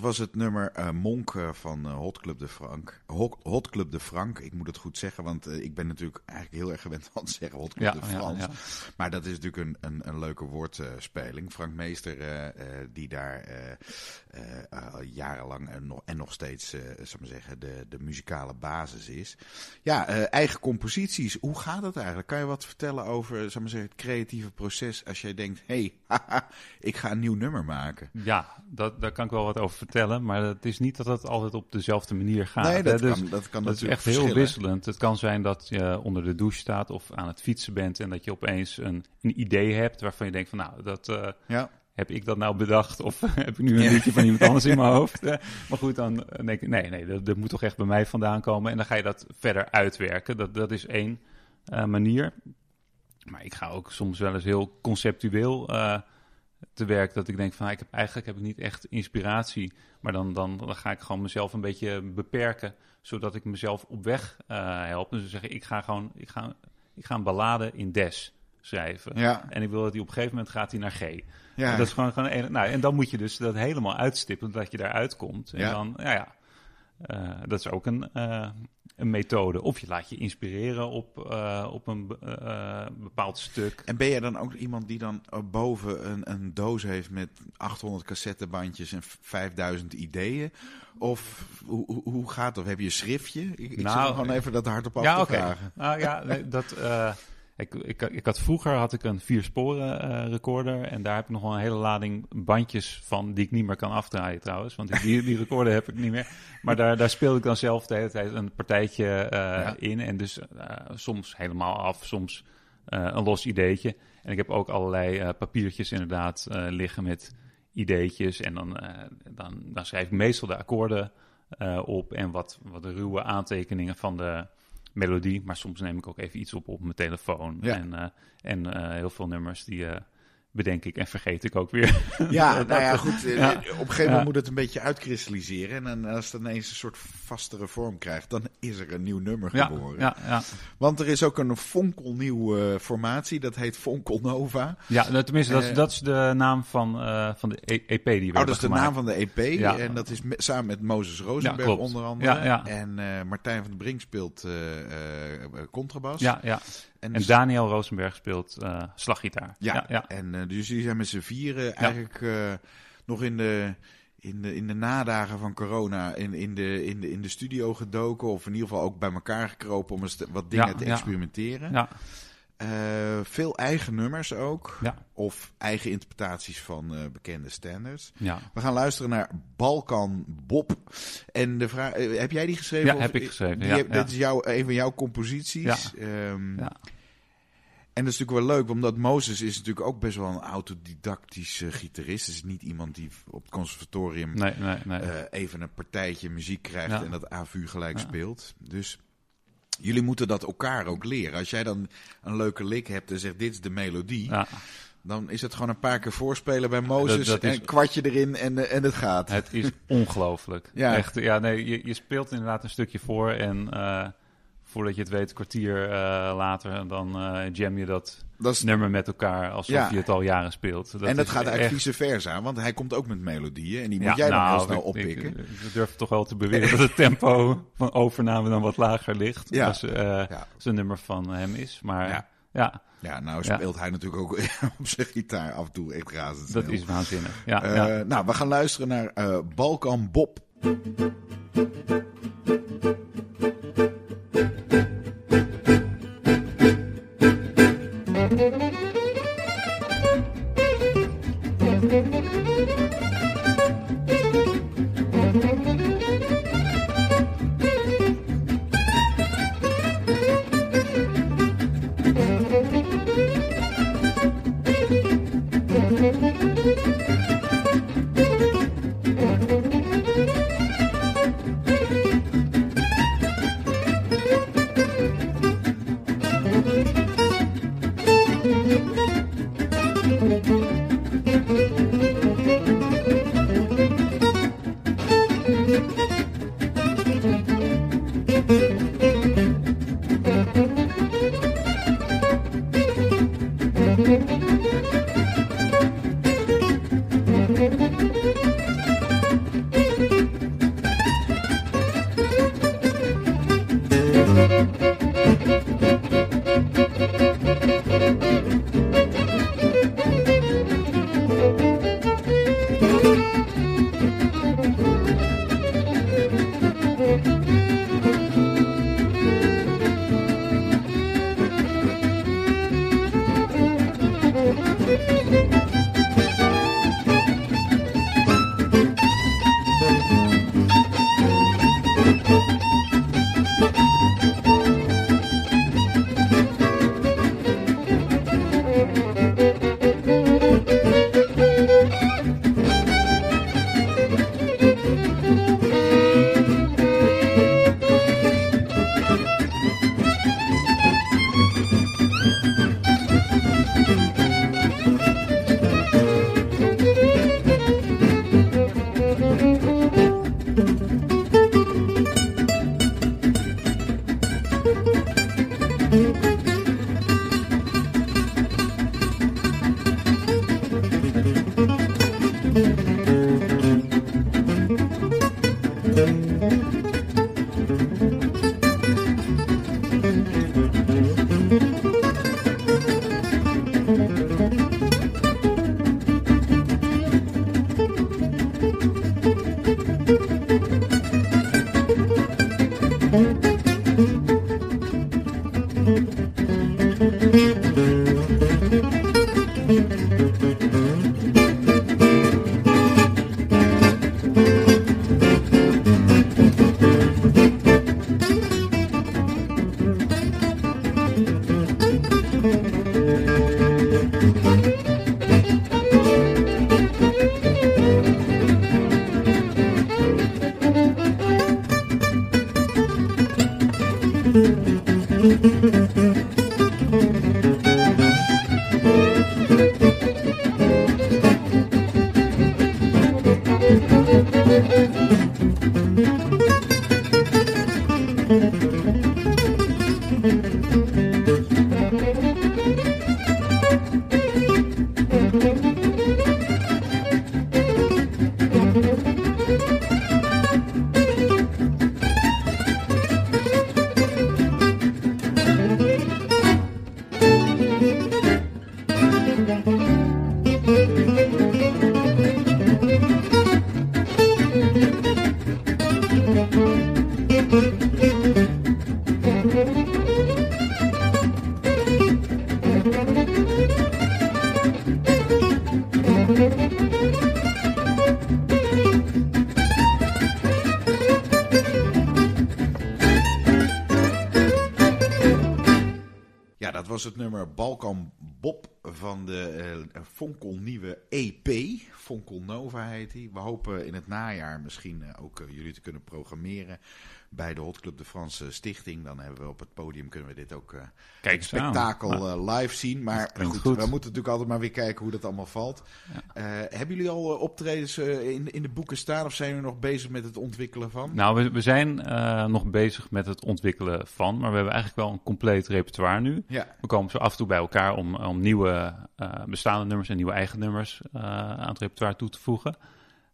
Was het nummer uh, Monk uh, van uh, Hot Club de Frank. Hot, Hot, Club de Frank, ik moet het goed zeggen, want ik ben natuurlijk eigenlijk heel erg gewend aan te zeggen Hot Club ja, de Frans. Ja, ja. Maar dat is natuurlijk een, een, een leuke woordspeling. Frank Meester, die daar jarenlang en nog, en nog steeds, zal maar zeggen, de, de muzikale basis is. Ja, eigen composities, hoe gaat het eigenlijk? Kan je wat vertellen over, zal maar zeggen, het creatieve proces als jij denkt, hé, hey, ik ga een nieuw nummer maken? Ja, dat, daar kan ik wel wat over vertellen. Maar het is niet dat het altijd op dezelfde manier gaat. Nee, dat, dus, kan, dat kan dat is echt heel wisselend. Het kan zijn dat je onder de douche staat of aan het fietsen bent en dat je opeens een, een idee hebt waarvan je denkt van nou, dat uh, ja. heb ik dat nou bedacht of heb ik nu een liedje van iemand anders in mijn hoofd. maar goed, dan denk ik nee, nee, dat, dat, moet toch echt bij mij vandaan komen. En dan ga je dat verder uitwerken. Dat, dat is één uh, manier. Maar ik ga ook soms wel eens heel conceptueel uh, te werk dat ik denk van ik heb, eigenlijk heb ik niet echt inspiratie. Maar dan, dan, dan ga ik gewoon mezelf een beetje beperken. Zodat ik mezelf op weg uh, help. Dus zeggen, ik ga gewoon ik ga, ik ga een ballade in Des schrijven. Ja. En ik wil dat die op een gegeven moment gaat hij naar G. Ja. En dat is gewoon, gewoon een, nou, en dan moet je dus dat helemaal uitstippen dat je daaruit komt. En Ja. dan, ja, ja. Uh, dat is ook een, uh, een methode. Of je laat je inspireren op, uh, op een uh, bepaald stuk. En ben jij dan ook iemand die dan boven een, een doos heeft met 800 cassettebandjes en 5000 ideeën? Of hoe, hoe, hoe gaat dat? Heb je een schriftje? Ik, ik Nou, gewoon even dat hardop af ja, te vragen. Nou ja, dat. Uh, ik, ik, ik had vroeger had ik een vier sporen uh, recorder en daar heb ik nog wel een hele lading bandjes van die ik niet meer kan afdraaien trouwens, want die, die recorder heb ik niet meer. Maar daar, daar speelde ik dan zelf de hele tijd een partijtje uh, Ja. in en dus uh, soms helemaal af, soms een los ideetje. En ik heb ook allerlei papiertjes inderdaad liggen met ideetjes en dan, dan, dan schrijf ik meestal de akkoorden op en wat, wat de ruwe aantekeningen van de melodie. Maar soms neem ik ook even iets op op mijn telefoon. Ja. En, uh, en uh, heel veel nummers die uh, bedenk ik en vergeet ik ook weer. Ja, Dat- nou ja, goed. eh, ja. Op een gegeven moment Ja. moet het een beetje uitkristalliseren. En als het ineens een soort vastere vorm krijgt, dan is er een nieuw nummer geboren. ja, ja. Want er is ook een fonkelnieuwe formatie, dat heet Fonkel Nova. ja nou, tenminste, dat is, Eh, dat is de naam van, uh, van de E- EP die we Oh, hebben dat is de gemaakt. naam van de EP. En dat is me- samen met Mozes Rosenberg onder andere. Ja, ja. En eh, Martijn van den Brink speelt eh, eh, contrabas. Ja, ja. En, En dus- Daniel Rosenberg speelt uh, slaggitaar. ja, ja, ja. en eh, dus jullie zijn met z'n vieren eigenlijk eh, nog in de, in, de, in de nadagen van corona in, in, de, in, de, in de studio gedoken. Of in ieder geval ook bij elkaar gekropen om eens te- wat dingen te ja. experimenteren. ja. Eh, veel eigen nummers ook. Ja. Of eigen interpretaties van eh, bekende standards. ja. We gaan luisteren naar Balkan Bob. En de vraag, eh, heb jij die geschreven? Ja, Of- heb ik geschreven, Die ja, heb-. Dit is jouw, een van jouw composities. Ja. En dat is natuurlijk wel leuk, omdat Mozes is natuurlijk ook best wel een autodidactische gitarist. Het is niet iemand die op het conservatorium Nee, nee, nee. even een partijtje muziek krijgt en dat AVU gelijk speelt. Dus jullie moeten dat elkaar ook leren. Als jij dan een leuke lik hebt en zegt dit is de melodie, ja. dan is het gewoon een paar keer voorspelen bij Mozes en is- een kwartje erin en, eh, en het gaat. Het is ongelooflijk. Ja. Echt, ja, nee, je, je speelt inderdaad een stukje voor en eh, voordat je het weet, een kwartier eh, later, dan eh, jam je dat Dat is, nummer met elkaar alsof Ja. je het al jaren speelt. en dat gaat eigenlijk echt- vice versa, want hij komt ook met melodieën en die moet Ja, jij dan nou, heel snel ik- oppikken. Ik, ik durf toch wel te beweren dat het tempo van overname dan wat lager ligt Ja. als, Ja. als een nummer van hem is. Maar Ja. ja, Ja, nou Ja. speelt hij natuurlijk ook op zijn gitaar af en toe echt razendsnel. dat is waanzinnig. Ja, Eh, ja. Nou, we gaan luisteren naar Balkan Bob. Nummer Balkan Bob van de uh, Fonkel nieuwe EP. Fonkel Nova heet hij. We hopen in het najaar misschien uh, ook uh, jullie te kunnen programmeren bij de Hot Club de Franse Stichting. Dan hebben we op het podium kunnen we dit ook uh, Kijk spektakel uh, live zien. Maar goed, goed, we moeten natuurlijk altijd maar weer kijken hoe dat allemaal valt. Ja. Uh, hebben jullie al optredens in, in de boeken staan of zijn jullie nog bezig met het ontwikkelen van? Nou, we, we zijn nog bezig met het ontwikkelen van. Maar we hebben eigenlijk wel een compleet repertoire nu. Ja. We komen zo af en toe bij elkaar om, om nieuwe bestaande nummers en nieuwe eigen nummers aan het repertoire toe te voegen.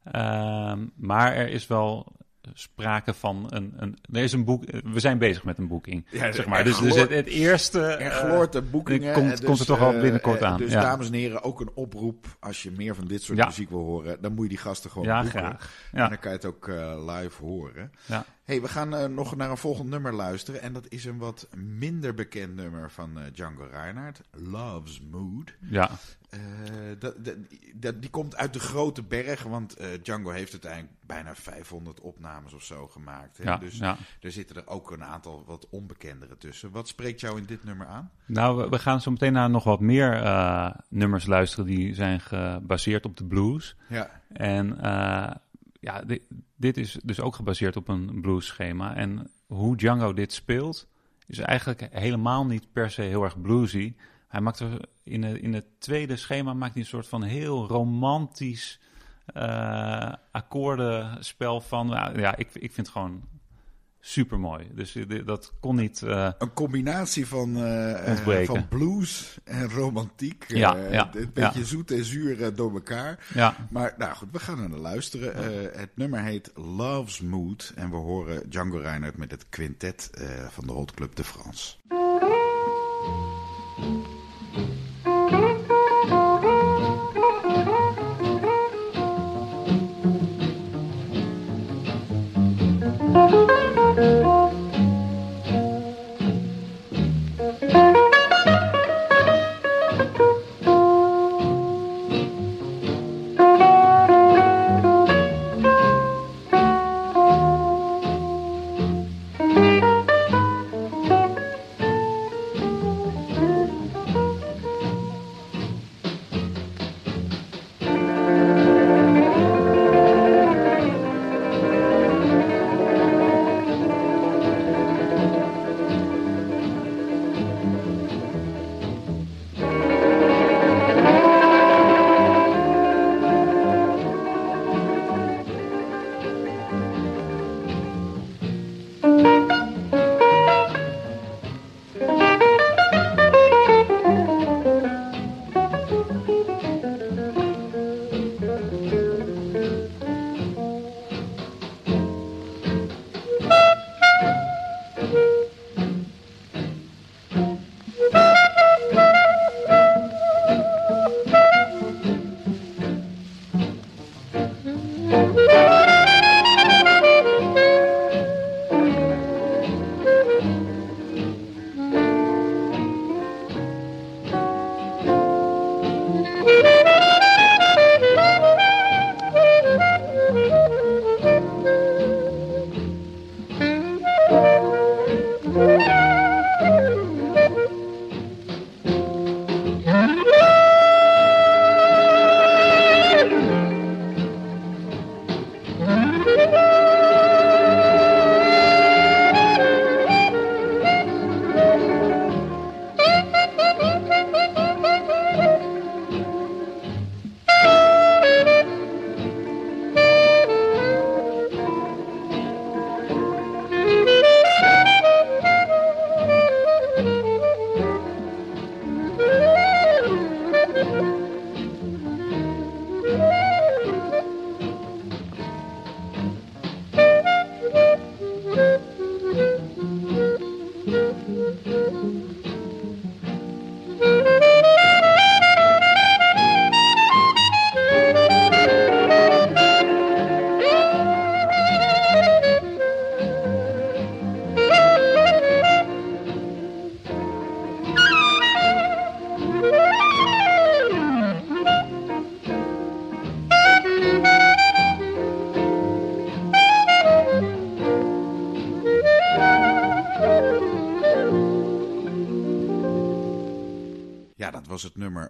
Ehm, maar er is wel sprake van een, een. Er is een boek. We zijn bezig met een boeking. Ja, zeg maar. Dus, dus het, het, eerste. Er gloort de boekingen. Komt, dus, komt er toch wel binnenkort aan. Dus ja. dames en heren, ook een oproep. Als je meer van dit soort ja. muziek wil horen, dan moet je die gasten gewoon ja, boeken. Graag. Ja. En dan kan je het ook uh, live horen. Ja. hey, we gaan uh, nog naar een volgend nummer luisteren. En dat is een wat minder bekend nummer van uh, Django Reinhardt. Love's Mood. Ja. Uh, dat, dat, dat, die komt uit de grote berg, want uh, Django heeft uiteindelijk bijna 500 opnames of zo gemaakt. Hè? Ja, dus ja. er zitten er ook een aantal wat onbekendere tussen. Wat spreekt jou in dit nummer aan? Nou, we, we gaan zo meteen naar nog wat meer uh, nummers luisteren die zijn gebaseerd op de blues. Ja. En ja, dit, dit is dus ook gebaseerd op een blues schema. En hoe Django dit speelt, is eigenlijk helemaal niet per se heel erg bluesy. Hij maakt er in, de, in het tweede schema maakt hij een soort van heel romantisch uh, akkoordenspel van. Nou, ja, ik, ik vind het gewoon super mooi. Dus dat kon niet. Uh, een combinatie van, uh, van blues en romantiek. Ja, ja, een beetje ja. zoet en zuur door elkaar. Ja. Maar nou goed, we gaan er naar luisteren. het nummer heet Love's Mood. En we horen Django Reinhardt met het quintet van de Hot Club de France.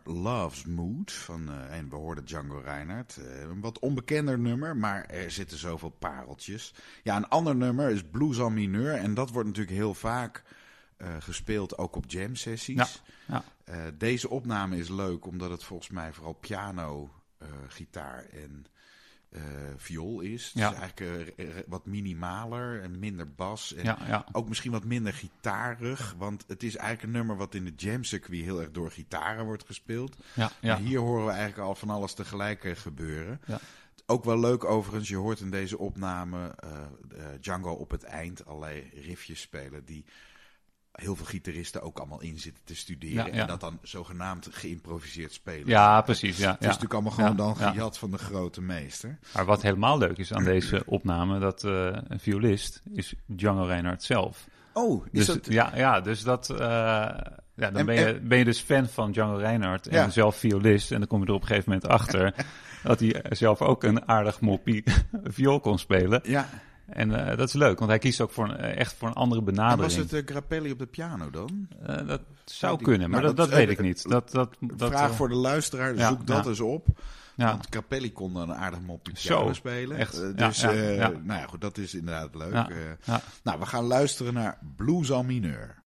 Love's Mood van, uh, en we hoorden Django Reinhardt. Uh, een wat onbekender nummer, maar er zitten zoveel pareltjes. Ja, een ander nummer is Blues en mineur en dat wordt natuurlijk heel vaak uh, gespeeld, ook op jam sessies. Ja, ja. deze opname is leuk omdat het volgens mij vooral piano, gitaar en uh, viool is. Ja. Dus eigenlijk uh, wat minimaler en minder bas. En ja, ja. ook misschien wat minder gitaarig. Want het is eigenlijk een nummer wat in de jam circuit heel erg door gitaren wordt gespeeld. Ja, ja. hier horen we eigenlijk al van alles tegelijk uh, gebeuren. Ja. Ook wel leuk overigens, je hoort in deze opname Django op het eind allerlei riffjes spelen die heel veel gitaristen ook allemaal in zitten te studeren. En dat dan zogenaamd geïmproviseerd spelen. Ja, precies. Ja, het is natuurlijk allemaal gewoon dan gejat van de grote meester. Maar wat helemaal leuk is aan deze opname, dat uh, een violist is Django Reinhardt zelf. Oh, is dus, dat... Ja, ja, dus dat... Uh, ja, dan ben, je, ben je dus fan van Django Reinhardt en zelf violist. En dan kom je er op een gegeven moment achter dat hij zelf ook een aardig moppie viool kon spelen. Ja. En uh, dat is leuk, want hij kiest ook voor een, echt voor een andere benadering. En was het uh, Grappelli op de piano dan? Uh, dat zou kunnen, maar nou, dat, dat, weet ik niet. Dat, dat, dat, vraag voor de luisteraar, ja, zoek dat eens op. Ja. Want Grappelli kon dan een aardig mop piano spelen. Echt, dus nou ja, goed, dat is inderdaad leuk. Nou, we gaan luisteren naar Blues en mineur.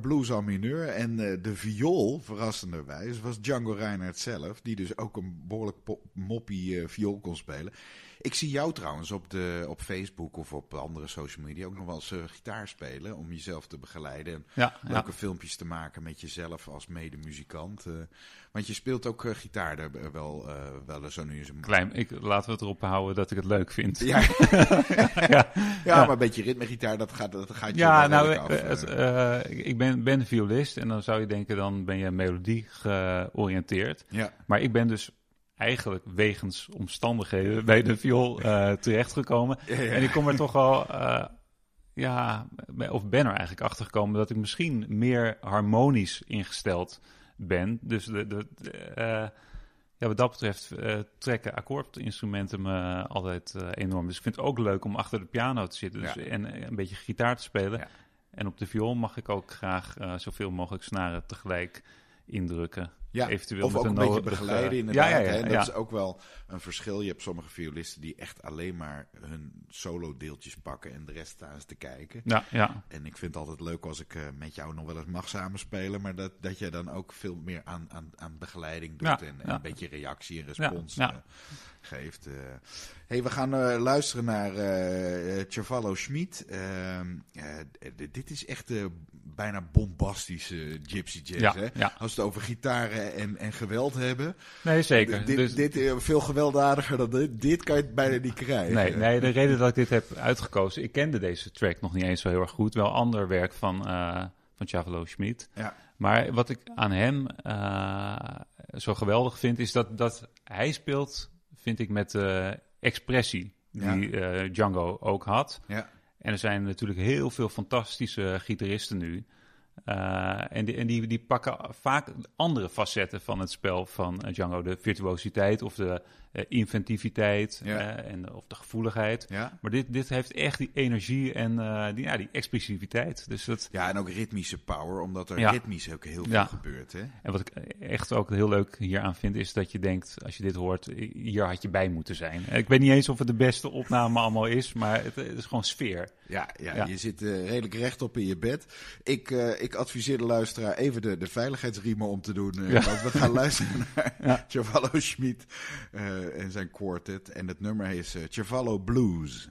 Blues en mineur. En uh, de viool, verrassenderwijs, was Django Reinhardt zelf. Die dus ook een behoorlijk moppie uh, viool kon spelen. Ik zie jou trouwens op, de, op Facebook of op andere social media ook nog wel eens uh, gitaar spelen. Om jezelf te begeleiden. En ja, leuke filmpjes te maken met jezelf als medemuzikant. Uh, want je speelt ook uh, gitaar daar wel, wel zo nu eens een... Klein, ik, laten we het erop houden dat ik het leuk vind. Ja, ja, ja, maar een beetje ritmegitaar, dat gaat, dat gaat je Ja, nou, het, ik ben, ben violist en dan zou je denken, dan ben je melodie georiënteerd. Ja. Maar ik ben dus eigenlijk wegens omstandigheden bij de viool uh, terechtgekomen. En ik kom er toch wel uh, ja, of ben er eigenlijk achter gekomen dat ik misschien meer harmonisch ingesteld ben. Dus de, de, eh, ja, wat dat betreft trekken akkoordinstrumenten me altijd enorm. Dus ik vind het ook leuk om achter de piano te zitten dus, en een beetje gitaar te spelen. En op de viool mag ik ook graag zoveel mogelijk snaren tegelijk indrukken. Ja, Eventueel of ook een, beetje begeleiden inderdaad. Ja, ja, ja, dat is ook wel een verschil. Je hebt sommige violisten die echt alleen maar hun solo deeltjes pakken en de rest staan ze te kijken. Ja, ja. En ik vind het altijd leuk als ik uh, met jou nog wel eens mag samenspelen, maar dat, dat je dan ook veel meer aan, aan, aan begeleiding doet en, en, een beetje reactie en respons uh, geeft. Uh. hey, we gaan luisteren naar uh, Schmid. Ehm, dit is echt bijna bombastische gypsy jazz. hè? Als we het over gitaren en, en geweld hebben. Nee, zeker. Dit, dus... dit uh, veel gewelddadiger dan dit. Dit kan je bijna niet krijgen. Nee, nee, de reden dat ik dit heb uitgekozen. Ik kende deze track nog niet eens zo heel erg goed. Wel ander werk van, van Chavalo Schmid. Ja. Maar wat ik aan hem uh, zo geweldig vind, is dat, dat hij speelt, vind ik, met expressie. Die ja. Django ook had. Ja. En er zijn natuurlijk heel veel fantastische gitaristen nu. Uh, en die, en die, die pakken vaak andere facetten van het spel van Django. De virtuositeit of de uh, inventiviteit en, of de gevoeligheid. Ja. Maar dit, dit heeft echt die energie en die, ja, die expressiviteit. Dus dat, ja, en ook ritmische power, omdat er ritmisch ook heel veel gebeurt. Hè? En wat ik echt ook heel leuk hieraan vind, is dat je denkt, als je dit hoort, hier had je bij moeten zijn. Ik weet niet eens of het de beste opname allemaal is, maar het, het is gewoon sfeer. Ja, ja, je zit redelijk rechtop in je bed. Ik, ik adviseer de luisteraar even de, de veiligheidsriemen om te doen. Want we gaan luisteren naar. Cavallo Schmid en zijn quartet. En het nummer is uh, Cavallo Blues.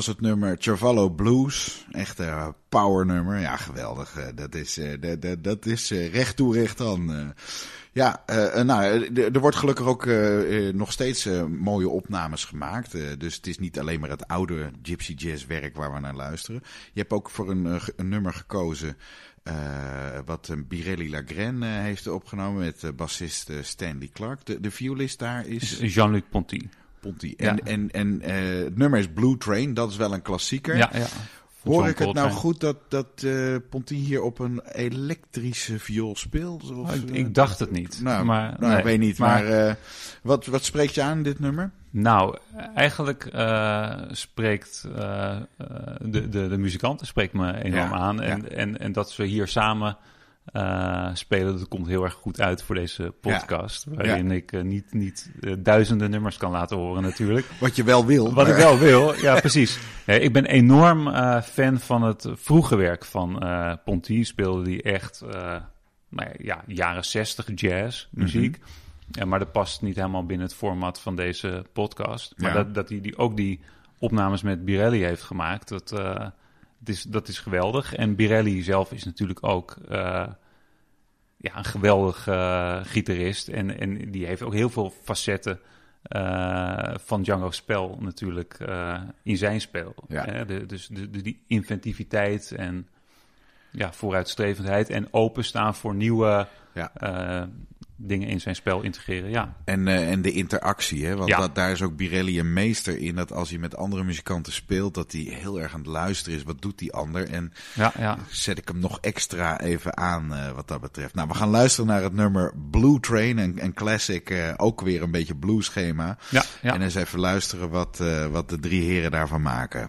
Was het nummer Charvallo Blues. Echt een power nummer. Ja, geweldig. dat is, dat, dat, dat is recht toe, recht aan. Ja, nou, er wordt gelukkig ook nog steeds mooie opnames gemaakt. dus het is niet alleen maar het oude Gypsy Jazz werk waar we naar luisteren. Je hebt ook voor een, een nummer gekozen wat Birelli Lagren heeft opgenomen met bassist Stanley Clark. De, de violist daar is... Jean-Luc Ponty. Ponty. En, ja. en, en het nummer is Blue Train, dat is wel een klassieker. Ja, ja. Hoor ik het nou goed dat, dat uh, Ponty hier op een elektrische viool speelt? Of, ik, ik, dacht het niet. Nou, maar, nou ik weet niet. Maar, maar uh, wat, wat spreekt je aan dit nummer? Nou, eigenlijk uh, spreekt de, de, de muzikanten spreekt me enorm ja, aan. En, ja. en, en dat we hier samen uh, spelen. Dat komt heel erg goed uit voor deze podcast. Ja. Waarin ik uh, niet, niet uh, duizenden nummers kan laten horen natuurlijk. Wat je wel wil. Wat maar... ik wel wil, ja precies. Ja, ik ben enorm fan van het vroege werk van Ponty. Speelde die echt nou ja, jaren 60 jazz muziek. Mm -hmm. ja, maar dat past niet helemaal binnen het format van deze podcast. Maar dat, dat hij die, ook die opnames met Birelli heeft gemaakt... Dat, is, dat is geweldig. En Birelli zelf is natuurlijk ook ja, een geweldig uh, gitarist. En, en die heeft ook heel veel facetten uh, van Django's spel natuurlijk in zijn spel. Ja. Hè? De, dus de, de, die inventiviteit en ja, vooruitstrevendheid en openstaan voor nieuwe ja dingen in zijn spel integreren, ja. En, uh, en de interactie, hè? want ja. dat, daar is ook Birelli een meester in. Dat als hij met andere muzikanten speelt, dat hij heel erg aan het luisteren is. Wat doet die ander? En ja, ja. zet ik hem nog extra even aan uh, wat dat betreft. Nou, we gaan luisteren naar het nummer Blue Train, een, een classic, uh, ook weer een beetje blues schema. Ja, ja. En eens even luisteren wat, wat de drie heren daarvan maken.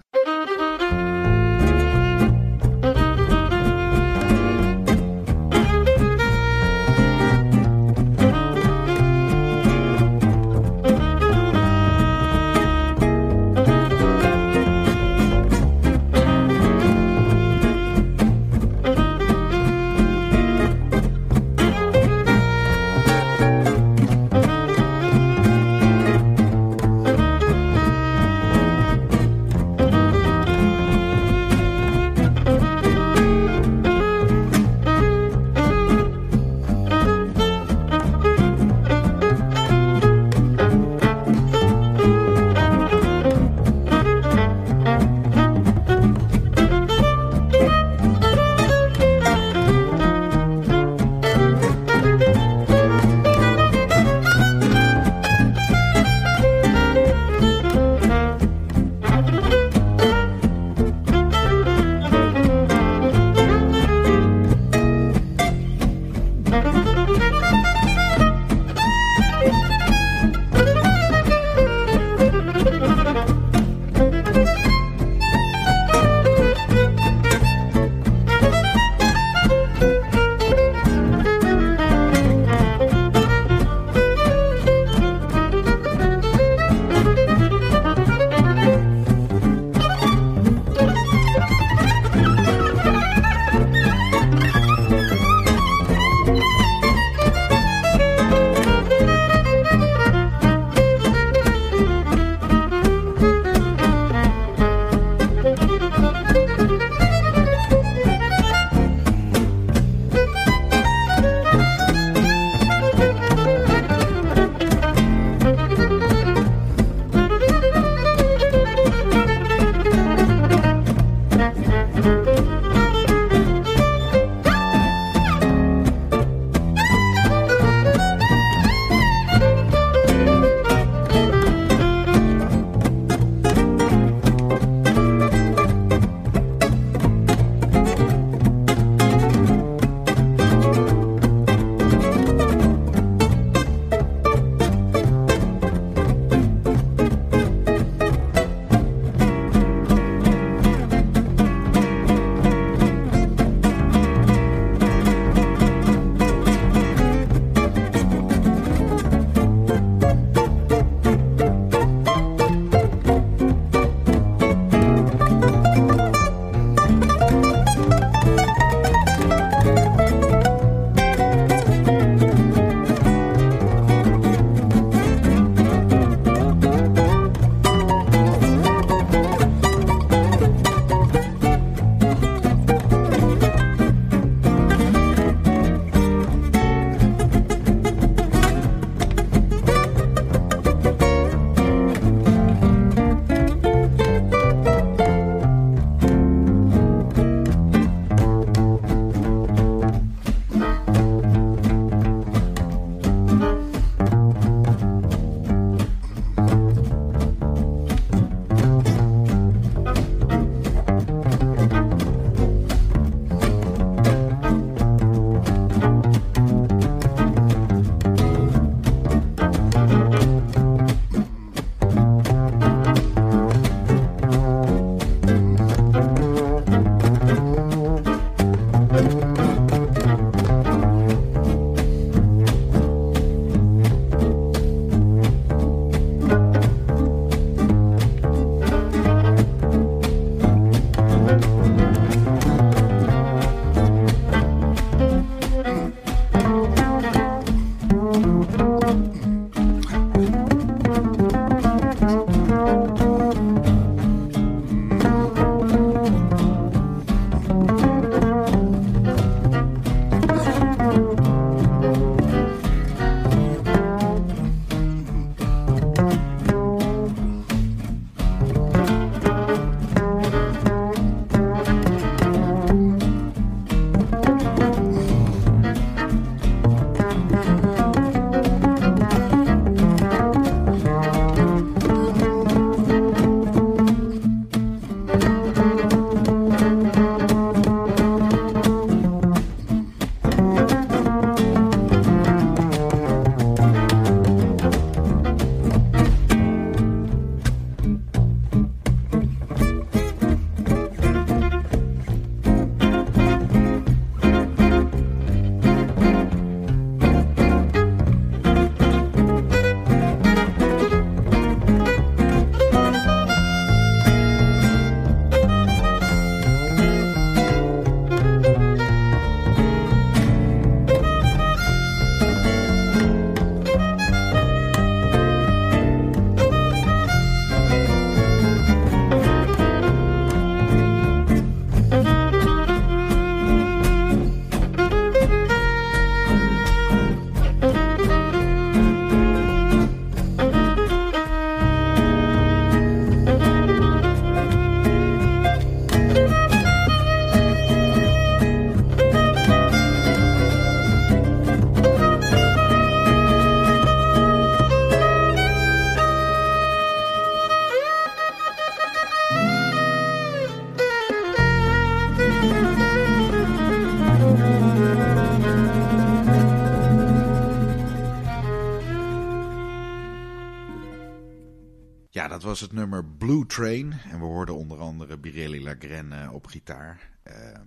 Nummer Blue Train. En we hoorden onder andere Birelli Lagrenne op gitaar. Ehm,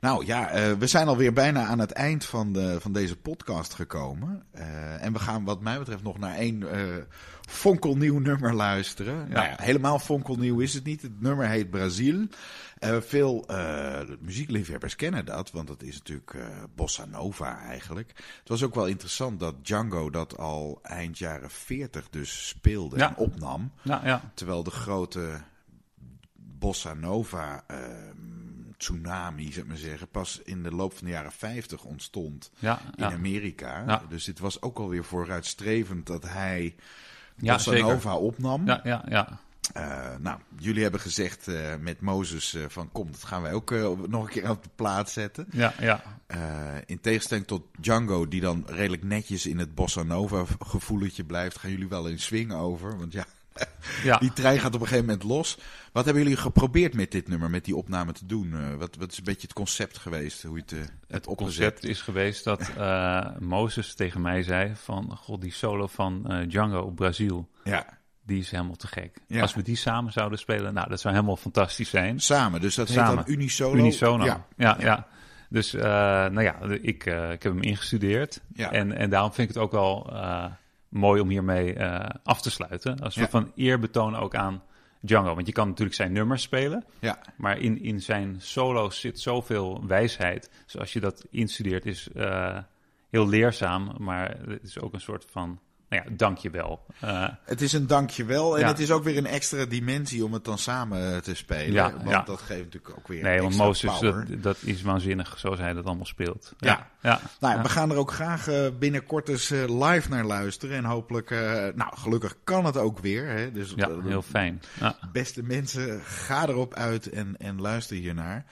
nou ja, uh, we zijn alweer bijna aan het eind van, de, van deze podcast gekomen. Uh, en we gaan wat mij betreft nog naar één fonkelnieuw nummer luisteren. Ja. Nou ja, helemaal fonkelnieuw is het niet. Het nummer heet Brazil. Veel muziekliefhebbers kennen dat, want het is natuurlijk bossa nova eigenlijk. Het was ook wel interessant dat Django dat al eind jaren 40 dus speelde ja. en opnam. Ja, terwijl de grote bossa nova tsunami, zou ik maar zeggen, pas in de loop van de jaren 50 ontstond ja, in Amerika. Ja. Dus dit was ook alweer vooruitstrevend dat hij ja, Bossa Nova opnam. Ja, ja, ja. Uh, nou, jullie hebben gezegd uh, met Mozes uh, van kom, dat gaan wij ook nog een keer op de plaats zetten. Ja, ja. in tegenstelling tot Django, die dan redelijk netjes in het Bossa Nova gevoeletje blijft, gaan jullie wel in swing over. Want ja, ja. Die trein gaat op een gegeven moment los. Wat hebben jullie geprobeerd met dit nummer, met die opname te doen? Wat, wat is een beetje het concept geweest? Hoe je het, het concept is geweest dat Mozes tegen mij zei van... God, die solo van Django op Brazil, ja. Die is helemaal te gek. Ja. Als we die samen zouden spelen, nou, dat zou helemaal fantastisch zijn. Samen, dus dat samen. heet dan Unisono? Unisono, ja. ja, ja. Dus, nou ja, ik, ik heb hem ingestudeerd. Ja. En, en daarom vind ik het ook wel mooi om hiermee af te sluiten. Als we Ja. van eerbetoon ook aan Django. Want je kan natuurlijk zijn nummers spelen. Ja. Maar in, in zijn solo's zit zoveel wijsheid. Dus als je dat instudeert is heel leerzaam. Maar het is ook een soort van, nou ja, dankjewel. Uh, Het is een dankjewel en Ja. het is ook weer een extra dimensie om het dan samen te spelen. Ja, want ja. dat geeft natuurlijk ook weer nee, want Mozes, dat, dat is waanzinnig zoals hij dat allemaal speelt. Ja. ja. Nou, we gaan er ook graag eh, binnenkort eens eh, live naar luisteren. En hopelijk, eh, nou, gelukkig kan het ook weer. Hè? Dus Ja, eh, heel fijn. Ja. Beste mensen, ga erop uit en, en luister hiernaar.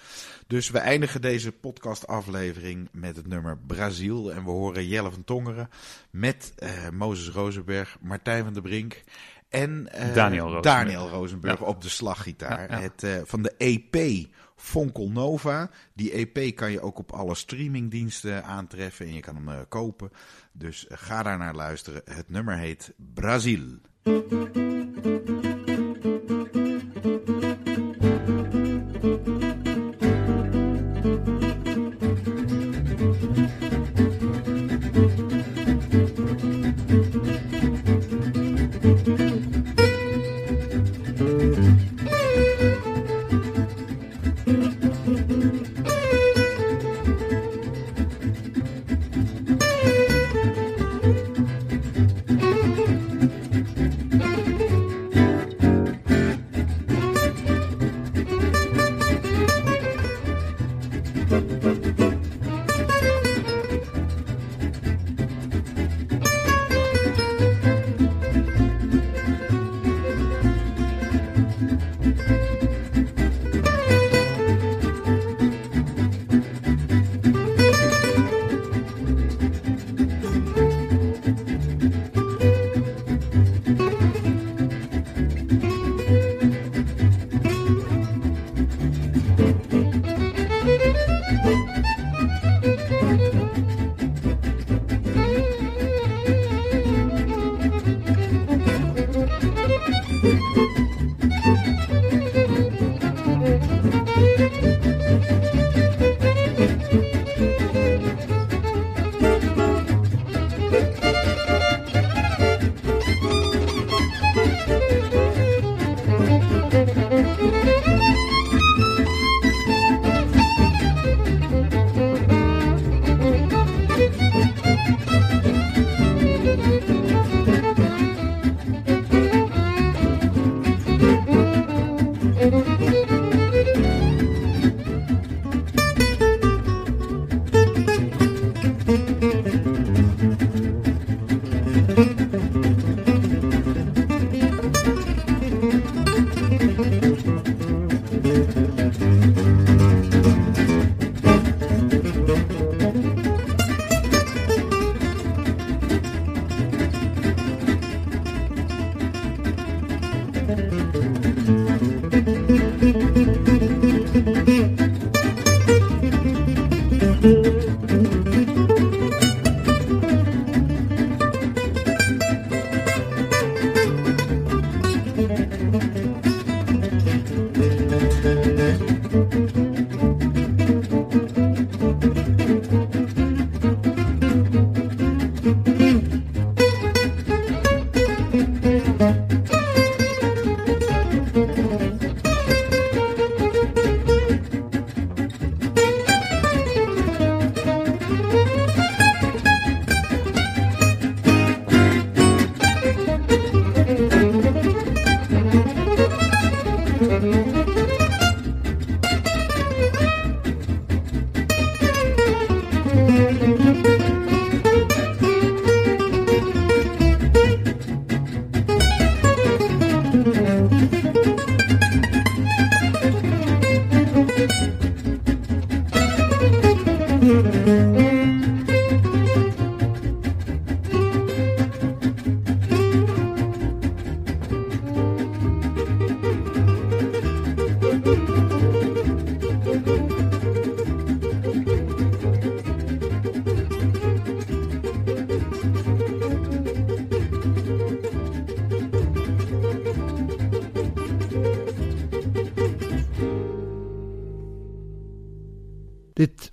Dus we eindigen deze podcastaflevering met het nummer Brazil. En we horen Jelle van Tongeren met eh Mozes Rozenberg, Martijn van der Brink en eh, Daniel Rosenberg. Daniel Rosenberg Ja. op de slaggitaar. Ja, ja. Het, eh, van de EP Fonkel Nova. Die EP kan je ook op alle streamingdiensten aantreffen en je kan hem kopen. Dus ga daar naar luisteren. Het nummer heet. Brazil,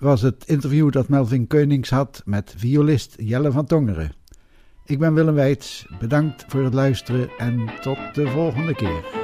was het interview dat Melvin Keunings had met violist Jelle van Tongeren. Ik ben Willem Weits, bedankt voor het luisteren en tot de volgende keer.